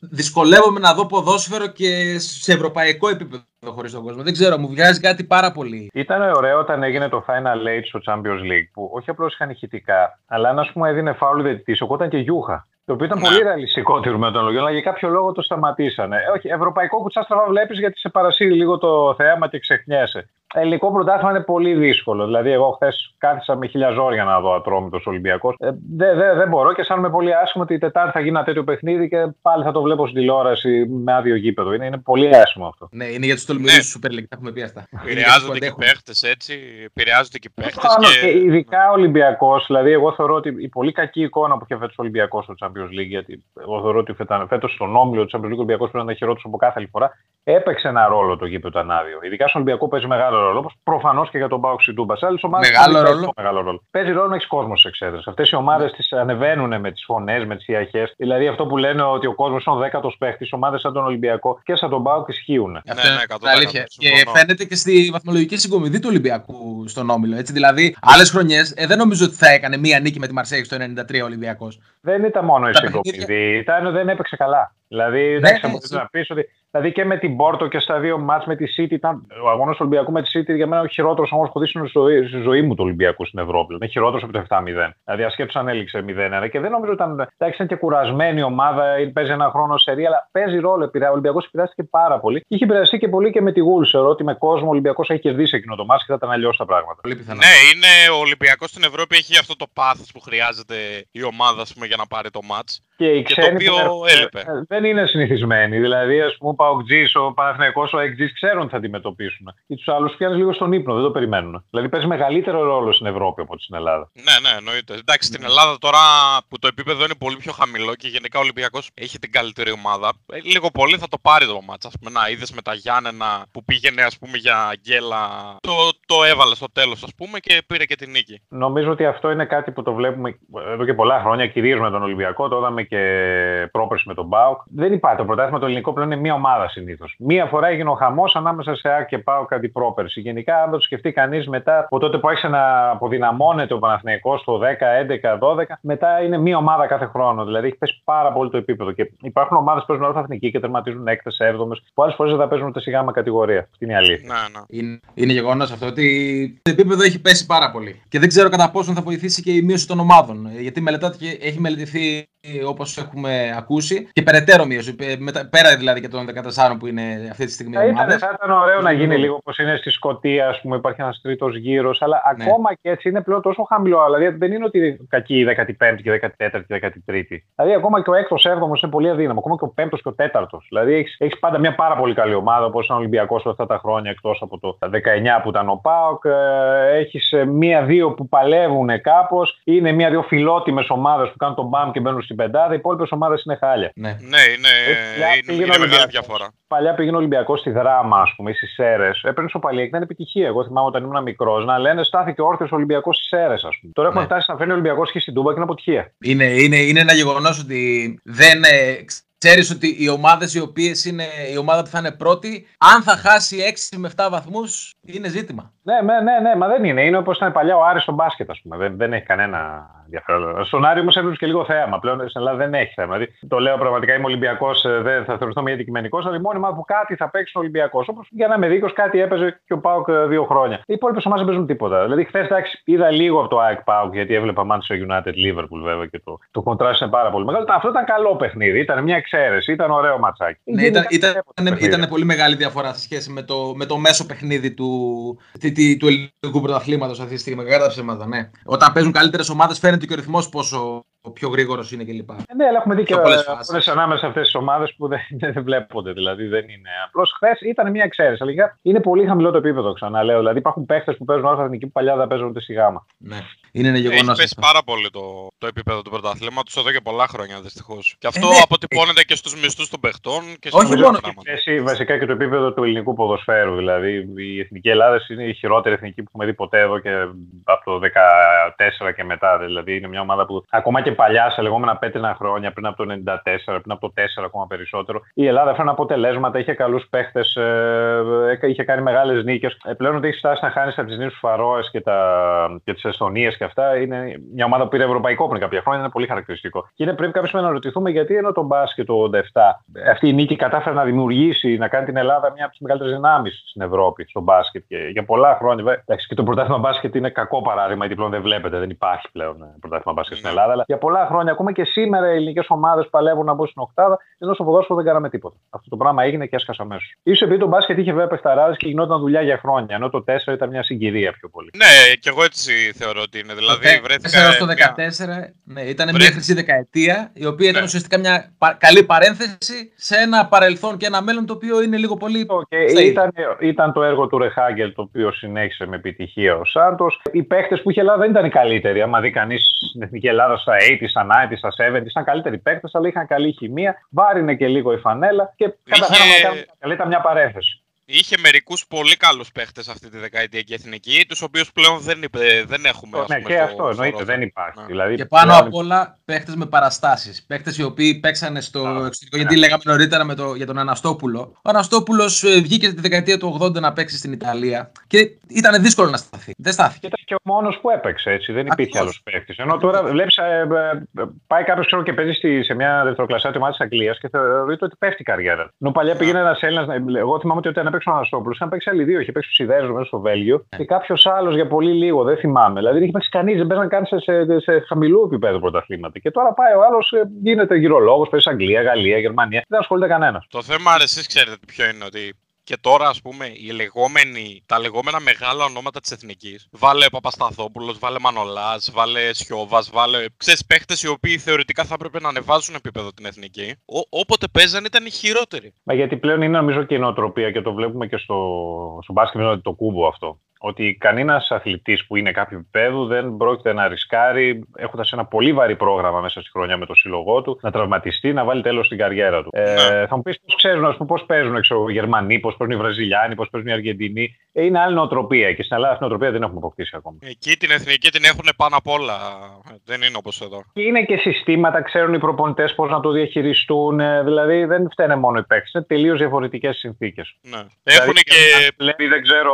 δυσκολεύομαι να δω ποδόσφαιρο και σε ευρωπαϊκό επίπεδο χωρίς τον κόσμο. Δεν ξέρω, μου βγάζει κάτι πάρα πολύ. Ήταν ωραίο όταν έγινε το Final Eight στο Champions League που όχι απλώς είχαν ηχητικά, αλλά αν ας πούμε έδινε φάουλ διαιτητή, οπότε και γιούχα. Το οποίο ήταν Ναι. πολύ ρεαλιστικό τήρμα των λογιών, αλλά για κάποιο λόγο το σταματήσανε. Ε, όχι, ευρωπαϊκό κουτσά στραβά βλέπεις γιατί σε παρασύρει λίγο το θέαμα και ξεχνιέσαι. Ελληνικό πρωτάθλημα είναι πολύ δύσκολο. Δηλαδή, εγώ χθες κάθισα με χίλια ζόρια να δω ατρόμητος Ολυμπιακός. Ε, δεν δε, δεν μπορώ και αισθάνομαι πολύ άσχημο ότι η Τετάρτη θα γίνει ένα τέτοιο παιχνίδι και πάλι θα το βλέπω στην τηλεόραση με άδειο γήπεδο. Είναι, είναι πολύ άσχημο αυτό. Ναι, είναι για του τολμηρού Ναι. του Super League, τα έχουμε πει αυτά. Είναι για τους Επηρεάζονται που και οι αντέχουν. παίχτες έτσι, επηρεάζονται και οι παίχτες Προφανώς, και... και ειδικά ο Ολυμπιακός. Δηλαδή, εγώ θεωρώ ότι η πολύ κακή εικόνα που είχε φέτος ο Ολυμπιακός στο Champions League, γιατί εγώ θεωρώ ότι φέτος στον όμιλο του Champions League ο Ολυμπιακός πρέπει να ήταν χειρότερο από κάθε άλλη φορά, έπαιξε ένα ρόλο το γήπεδο ήταν άδειο. Ειδικά στον Ολυμπιακό παίζει μεγάλο ρόλο. Όπως προφανώς και για τον Πάοξ Τούμπα. Σε άλλες ομάδες Μεγάλο ρόλο. μεγάλο ρόλο. Παίζει ρόλο να έχεις κόσμο στι εξέδρες. Αυτές οι ομάδες τις ανεβαίνουν με τις φωνές, με τις ιαχές. Δηλαδή αυτό που λένε ότι ο κόσμος είναι ο δέκατος παίχτης, ομάδες σαν τον Ολυμπιακό και σαν τον Πάοξ ισχύουν. Αυτό ναι, είναι 100%, αλήθεια. Και συμφωνώ. φαίνεται και στη βαθμολογική συγκομιδή του Ολυμπιακού στον Όμιλο. Έτσι. Δηλαδή, άλλες χρονιές ε, δεν νομίζω ότι θα έκανε μία νίκη με τη Μαρσέη στο 93 ο Ολυμπιακός. Δεν ήταν μόνο η Τα συγκομιδή, ήταν δεν έπαιξε καλά. Δηλαδή, Ναι, εντάξει, ναι, μπορεί εσύ. να πεις ότι. Δηλαδή και με την Πόρτο και στα δύο μάτς με τη City ήταν. Ο αγώνας του Ολυμπιακού με τη City για μένα είναι ο χειρότερος αγώνας που έχω δει στη ζωή, στη ζωή μου του Ολυμπιακού στην Ευρώπη. Είναι χειρότερος από το 7-0. Δηλαδή, ασχέτω αν έληξε 0-1. Και δεν νομίζω ότι ήταν. Εντάξει, ήταν και κουρασμένη η ομάδα, ή παίζει ένα χρόνο σε ρί, αλλά παίζει ρόλο. επηρεά- Ο Ολυμπιακός επηρεάστηκε πάρα πολύ. Και είχε επηρεαστεί και πολύ και με τη Γούλ. Θεωρώ ότι με κόσμο ο Ολυμπιακός έχει κερδίσει εκείνο το μάτς και θα ήταν αλλιώς τα πράγματα. Πολύ πιθανό. Ναι, είναι ο Ολυμπιακός στην Ευρώπη έχει αυτό το πάθος που χρειάζεται η ομάδα ας πούμε, για να πάρει το μάτς. Και οι Και το ξένοι οποίο που έρχονται, έλειπε. ε, δεν είναι συνηθισμένοι. Δηλαδή, ας πούμε, ο Παοκτζή, ο Παναθυναϊκό, ο Εκτζή ξέρουν ότι θα αντιμετωπίσουν. Και τους άλλους πιάνεις λίγο στον ύπνο, δεν το περιμένουν. Δηλαδή, παίζει μεγαλύτερο ρόλο στην Ευρώπη από ότι στην Ελλάδα. Ναι, ναι, εννοείται. Εντάξει, στην Ελλάδα τώρα που το επίπεδο είναι πολύ πιο χαμηλό και γενικά ο Ολυμπιακός έχει την καλύτερη ομάδα, ε, λίγο πολύ θα το πάρει το μάτς. Ας πούμε, να είδες με τα Γιάννενα που πήγαινε ας πούμε για γκέλα, το, το έβαλε στο τέλος ας πούμε και πήρε και την νίκη. Νομίζω ότι αυτό είναι κάτι που το βλέπουμε εδώ και πολλά χρόνια, κυρίως με τον Ολυμπιακό. Το είδαμε και πρόπερση με τον Μπάουκ. Δεν υπάρχει το πρωτάθλημα το ελληνικό πλέον είναι μία ομάδα συνήθως. Μία φορά έγινε ο χαμός ανάμεσα σε ΑΚ και Πάουκ αντί πρόπερση. Γενικά, αν το σκεφτεί κανείς μετά από τότε που άρχισε να αποδυναμώνεται ο Παναθηναϊκός στο 10, 11, 12, μετά είναι μία ομάδα κάθε χρόνο. Δηλαδή έχει πέσει πάρα πολύ το επίπεδο. Και υπάρχουν ομάδες που παίζουν αλφα εθνική και τερματίζουν έκτες, έβδομες, που άλλες φορές δεν θα παίζουν ούτε σιγά με κατηγορία. Αυτή είναι η αλήθεια. Ναι, ναι. Είναι, είναι γεγονός αυτό ότι το επίπεδο έχει πέσει πάρα πολύ. Και δεν ξέρω κατά πόσον θα βοηθήσει και η μείωση των ομάδων. Ε, Γιατί μελετάται και έχει μελετηθεί όπως έχουμε ακούσει. Και περαιτέρω μείωση. πε- μετα- Πέρα δηλαδή και των 14 που είναι αυτή τη στιγμή Θα ήταν, ομάδες. θα ήταν ωραίο να γίνει Συμφωνώ. λίγο όπως είναι στη Σκωτία, ας πούμε, υπάρχει ένας τρίτος γύρος. Αλλά Ναι. ακόμα και έτσι είναι πλέον τόσο χαμηλό. Δηλαδή δεν είναι ότι είναι κακή η 15η και η 14η και η 13η. Δηλαδή ακόμα και ο 6ο, 7ο είναι πολύ αδύναμο. Ακόμα και ο 5ο και ο 4ο. Δηλαδή έχεις έχεις πάντα μια πάρα πολύ καλή ομάδα όπως ήταν ο Ολυμπιακός αυτά τα χρόνια εκτός από το 19 που ήταν ο Πάοκ. Έχεις μία-δύο που παλεύουν κάπως. Είναι μία-δύο φιλότιμες ομάδες που κάνουν τον μπαμ και μπαίνουν στην πεντάδα. Οι υπόλοιπες ομάδες είναι χάλια. Ναι. Ναι, είναι, Παλιά είναι, πήγαινε είναι ο μεγάλη Ολυμπιακός. διαφορά. Παλιά πήγαινε ο Ολυμπιακός στη δράμα, ας πούμε, ή στις Σέρες. Έπαιρνε σοπαλία και ήταν επιτυχία. Εγώ θυμάμαι όταν ήμουν μικρός να λένε στάθηκε όρθιος Ολυμπιακός στις Σέρες, ας πούμε. Τώρα έχουμε Ναι. φτάσει να φέρνει ο Ολυμπιακός και στην Τούμπα και είναι αποτυχία. Είναι, είναι, είναι ένα γεγονός ότι δεν ε, ξέρεις ότι οι ομάδες οι οποίες είναι η ομάδα που θα είναι πρώτη, αν θα χάσει 6 με 7 βαθμούς, είναι ζήτημα. Ναι, ναι, ναι, ναι, μα δεν είναι. Είναι όπως ήταν παλιά ο Άρης στο μπάσκετ, ας πούμε. Δεν, δεν έχει κανένα ενδιαφέρον. Στον Άρη όμως έβλεπες και λίγο θέαμα. Πλέον στην Ελλάδα δεν έχει θέμα. Δηλαδή, το λέω πραγματικά, είμαι Ολυμπιακός, δεν θα θεωρηθώ μια αντικειμενικός, αλλά η μόνη ομάδα που κάτι θα παίξει είναι ο Ολυμπιακός. Όπως για να είμαι δίκαιος, κάτι έπαιζε και ο Πάουκ ε, δύο χρόνια. Οι υπόλοιπες ομάδες δεν παίζουν τίποτα. Δηλαδή, χθες εντάξει, είδα λίγο από το ΑΕΚ Πάουκ, γιατί έβλεπα Manchester United Liverpool βέβαια και το, το contrast είναι πάρα πολύ μεγάλο. Αυτό ήταν καλό παιχνίδι, ήταν μια εξαίρεση, ήταν ωραίο ματσάκι. Ναι, ήταν, Γενικά, ήταν, παιχνίδι. ήταν πολύ μεγάλη διαφορά σε σχέση με το, με το μέσο παιχνίδι του, τι- τι- του ελληνικού πρωταθλήματος αυτή τη στιγμή. Κατά τα ψέματα, ναι. Όταν παίζουν καλύτερες ομάδες, φαίνεται και ο ρυθμός πόσο πιο γρήγορος είναι κλπ. Ε, Ναι, αλλά έχουμε δει και Σε πολλές αγώνε φάσεις. ανάμεσα σε αυτές τις ομάδες που δεν, δεν βλέπονται. Δηλαδή δεν είναι. Απλώς χθες ήταν μια εξαίρεση. Αλλά γενικά είναι πολύ χαμηλό το επίπεδο, ξαναλέω. Δηλαδή υπάρχουν παίχτες που παίζουν αλφα εθνική που παλιά δεν παίζουν ούτε στη γάμα. Ναι. Είναι ένα Έχει γεγονός. πέσει πάρα πολύ το, το επίπεδο του πρωταθλήματος εδώ και πολλά χρόνια δυστυχώς. Και αυτό ναι. αποτυπώνεται και στους μισθούς των παιχτών και σε Όχι πολλά μόνο. πράγματα. Πέσει βασικά και το επίπεδο του ελληνικού ποδοσφαίρου. Δηλαδή η εθνική Ελλάδα είναι η χειρότερη εθνική που έχουμε δει ποτέ εδώ και από το 2014 και μετά. Δηλαδή είναι μια ομάδα που ακόμα και παλιά σε λεγόμενα πέτρινα χρόνια, πριν από το 94, πριν από το 4 ακόμα περισσότερο, η Ελλάδα έφερε αποτελέσματα, είχε καλούς παίχτες, είχε κάνει μεγάλες νίκες. Ε, πλέον ότι έχει φτάσει να χάνεις από τις νήσου Φαρόες και, τα, και τις Εστονίε και αυτά. Είναι μια ομάδα που πήρε ευρωπαϊκό πριν κάποια χρόνια, είναι πολύ χαρακτηριστικό. Και είναι πρέπει κάποιος να ρωτηθούμε γιατί ενώ το μπάσκετ το 87 αυτή η νίκη κατάφερε να δημιουργήσει, να κάνει την Ελλάδα μια από τις μεγαλύτερες δυνάμεις στην Ευρώπη στο μπάσκετ. Και για πολλά χρόνια. βέβαια, Εντάξει, και το πρωτάθλημα μπάσκετ είναι κακό παράδειγμα, γιατί πλέον δεν βλέπετε, δεν υπάρχει πλέον ε, πρωτάθλημα μπάσκετ στην Ναι. Ελλάδα. Αλλά για πολλά χρόνια, ακόμα και σήμερα, οι ελληνικές ομάδες παλεύουν να μπουν στην Οκτάδα, ενώ στο ποδόσφαιρο δεν κάναμε τίποτα. Αυτό το πράγμα έγινε και έσκασα αμέσως. σω επειδή το μπάσκετ είχε βέβαια παιχταράδε και γινόταν δουλειά για χρόνια, ενώ το 4 ήταν μια συγκυρία πιο πολύ. Ναι, και εγώ έτσι θεωρώ ότι είναι. Δηλαδή βρέθηκα. 4 στο 14, μια- ναι, ήταν μια Βρέθη- χρυσή δεκαετία, η οποία ήταν Ναι. ουσιαστικά μια πα- καλή παρένθεση σε ένα παρελθόν και ένα μέλλον το οποίο είναι λίγο πολύ. Και safe. ήταν, ήταν το έργο του Ρεχάγκελ το οποίο συνέχισε με επιτυχία ο Σάντος. Οι παίχτες που είχε η Ελλάδα δεν ήταν οι καλύτεροι. Άμα δει κανείς στην εθνική Ελλάδα στα 80, στα 90, στα 70, ήταν καλύτεροι παίχτες, αλλά είχαν καλή χημεία. Βάρινε και λίγο η φανέλα και καταφέραμε να κάνουμε καλή ήταν μια παρένθεση. Είχε μερικούς πολύ καλούς παίχτες αυτή τη δεκαετία και εθνική, τους οποίους πλέον δεν, είπε- δεν έχουμε. ας Ναι, πούμε, και στο- αυτό στο εννοείται, ρόστερ. δεν υπάρχει. Ναι. Δηλαδή, Και πάνω πλέον- απ' όλα παίχτες με παραστάσεις. Παίχτες οι οποίοι παίξανε στο εξωτερικό. Γιατί λέγαμε νωρίτερα με το, για τον Αναστόπουλο. Ο Αναστόπουλος βγήκε τη δεκαετία του 80 να παίξει στην Ιταλία και ήταν δύσκολο να σταθεί. Δεν στάθηκε. Και ήταν και ο μόνος που έπαιξε έτσι. Δεν υπήρχε άλλος Ακριβώς. παίκτη. Ενώ τώρα βλέπεις, πάει κάποιος ξέρω και παίζει στη- σε μια δευτεροκλασσιά ομάδα της Αγγλίας και θεωρείται ότι πέφτει η καριέρα. του. Ενώ παλιά πήγαινε ένας Έλληνας. Εγώ θυμάμαι ότι όταν έπαιξε ο Αναστόπουλο, είχαν παίξει άλλοι δύο. Είχε παίξει ο Σιδέζο μέσα στο Βέλγιο και κάποιος άλλος για πολύ λίγο. Δεν θυμάμαι. Δηλαδή δεν είχε παίξει κανείς. Δεν παίζαν καν σε, σε, σε χαμηλού επίπεδου πρωταθλήματα. Και τώρα πάει ο άλλος, γίνεται γυρολόγος, παίζει Αγγλία, Γαλλία, Γερμανία. Δεν ασχολείται κανένας. Το θέμα, εσείς ξέρετε ποιο είναι, ότι και τώρα, ας πούμε, οι λεγόμενοι, τα λεγόμενα μεγάλα ονόματα της Εθνικής, βάλε Παπασταθόπουλος, βάλε Μανολάς, βάλε Σιώβας, βάλε, ξέρεις, παίχτες οι οποίοι θεωρητικά θα έπρεπε να ανεβάζουν επίπεδο την Εθνική, Ό, όποτε παίζαν ήταν οι χειρότεροι. Μα γιατί πλέον είναι νομίζω και η νοοτροπία και το βλέπουμε και στο, στο μπάσκετ είναι το κούμπο αυτό. Ότι κανένα αθλητή που είναι κάποιο επίπεδο δεν πρόκειται να ρισκάρει, έχοντα ένα πολύ βαρύ πρόγραμμα μέσα στη χρονιά με το σύλλογό του, να τραυματιστεί, να βάλει τέλο στην καριέρα του. Ε, Ναι. θα μου πει πώ ξέρουν, α πούμε, πώ παίζουν ξέρω, οι Γερμανοί, πώ παίζουν οι Βραζιλιάνοι, πώ παίζουν οι Αργεντινοί. Ε, είναι άλλη νοοτροπία και στην Ελλάδα αυτή η νοοτροπία δεν έχουμε αποκτήσει ακόμα. Εκεί την Εθνική την έχουν πάνω απ' όλα, δεν είναι όπως εδώ. Και είναι και συστήματα, ξέρουν οι προπονητέ πώ να το διαχειριστούν. ε, Δηλαδή δεν φταίνε μόνο οι παίκτε, είναι τελείω διαφορετικέ συνθήκε. Ναι. Έχουν και... Βλέπει, δεν ξέρω,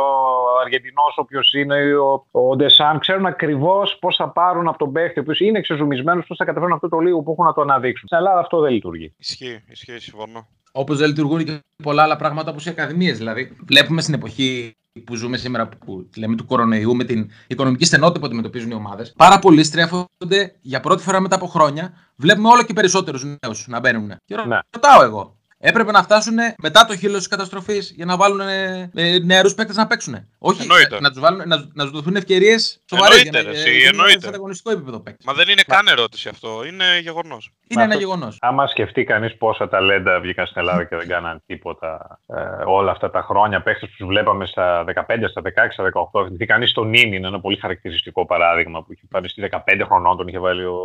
ο Αργεντινό όποιος είναι, ή ο, ο Ντεσάν, ξέρουν ακριβώς πώς θα πάρουν από τον παίχτη, ο οποίος είναι εξεζουμισμένος, πώς θα καταφέρουν αυτό το λίγο που έχουν να το αναδείξουν. Στην Ελλάδα αυτό δεν λειτουργεί. Ισχύει, ισχύει, συμφωνώ. Όπως δεν λειτουργούν και πολλά άλλα πράγματα όπως οι ακαδημίες. Δηλαδή, βλέπουμε στην εποχή που ζούμε σήμερα, που λέμε του κορονοϊού, με την οικονομική στενότητα που αντιμετωπίζουν οι ομάδες, πάρα πολλοί στρέφονται για πρώτη φορά μετά από χρόνια. Βλέπουμε όλο και περισσότερους νέους να μπαίνουν. Και Ναι. ρωτάω εγώ, έπρεπε να φτάσουν μετά το χείλος της καταστροφής για να βάλουν ε, ε, νεαρούς παίκτες να παίξουν. Όχι Εννοείται. να τους να, να τους δοθούν ευκαιρίες σοβαρές για να Εννοείται, ε, ρε, εσύ, γίνουν εννοείται. σε ανταγωνιστικό επίπεδο παίκτε. Μα δεν είναι καν ερώτηση αυτό. Είναι γεγονός. Είναι ένα αυτό- γεγονός. Άμα σκεφτεί κανείς πόσα ταλέντα βγήκαν στην Ελλάδα και δεν κάναν τίποτα ε, όλα αυτά τα χρόνια, παίχτες που τους βλέπαμε στα 15, στα 16, στα 18. Θυμηθεί κανείς τον Νίνη, είναι ένα πολύ χαρακτηριστικό παράδειγμα που είχε πάρει στη 15 χρονών, τον είχε βάλει ο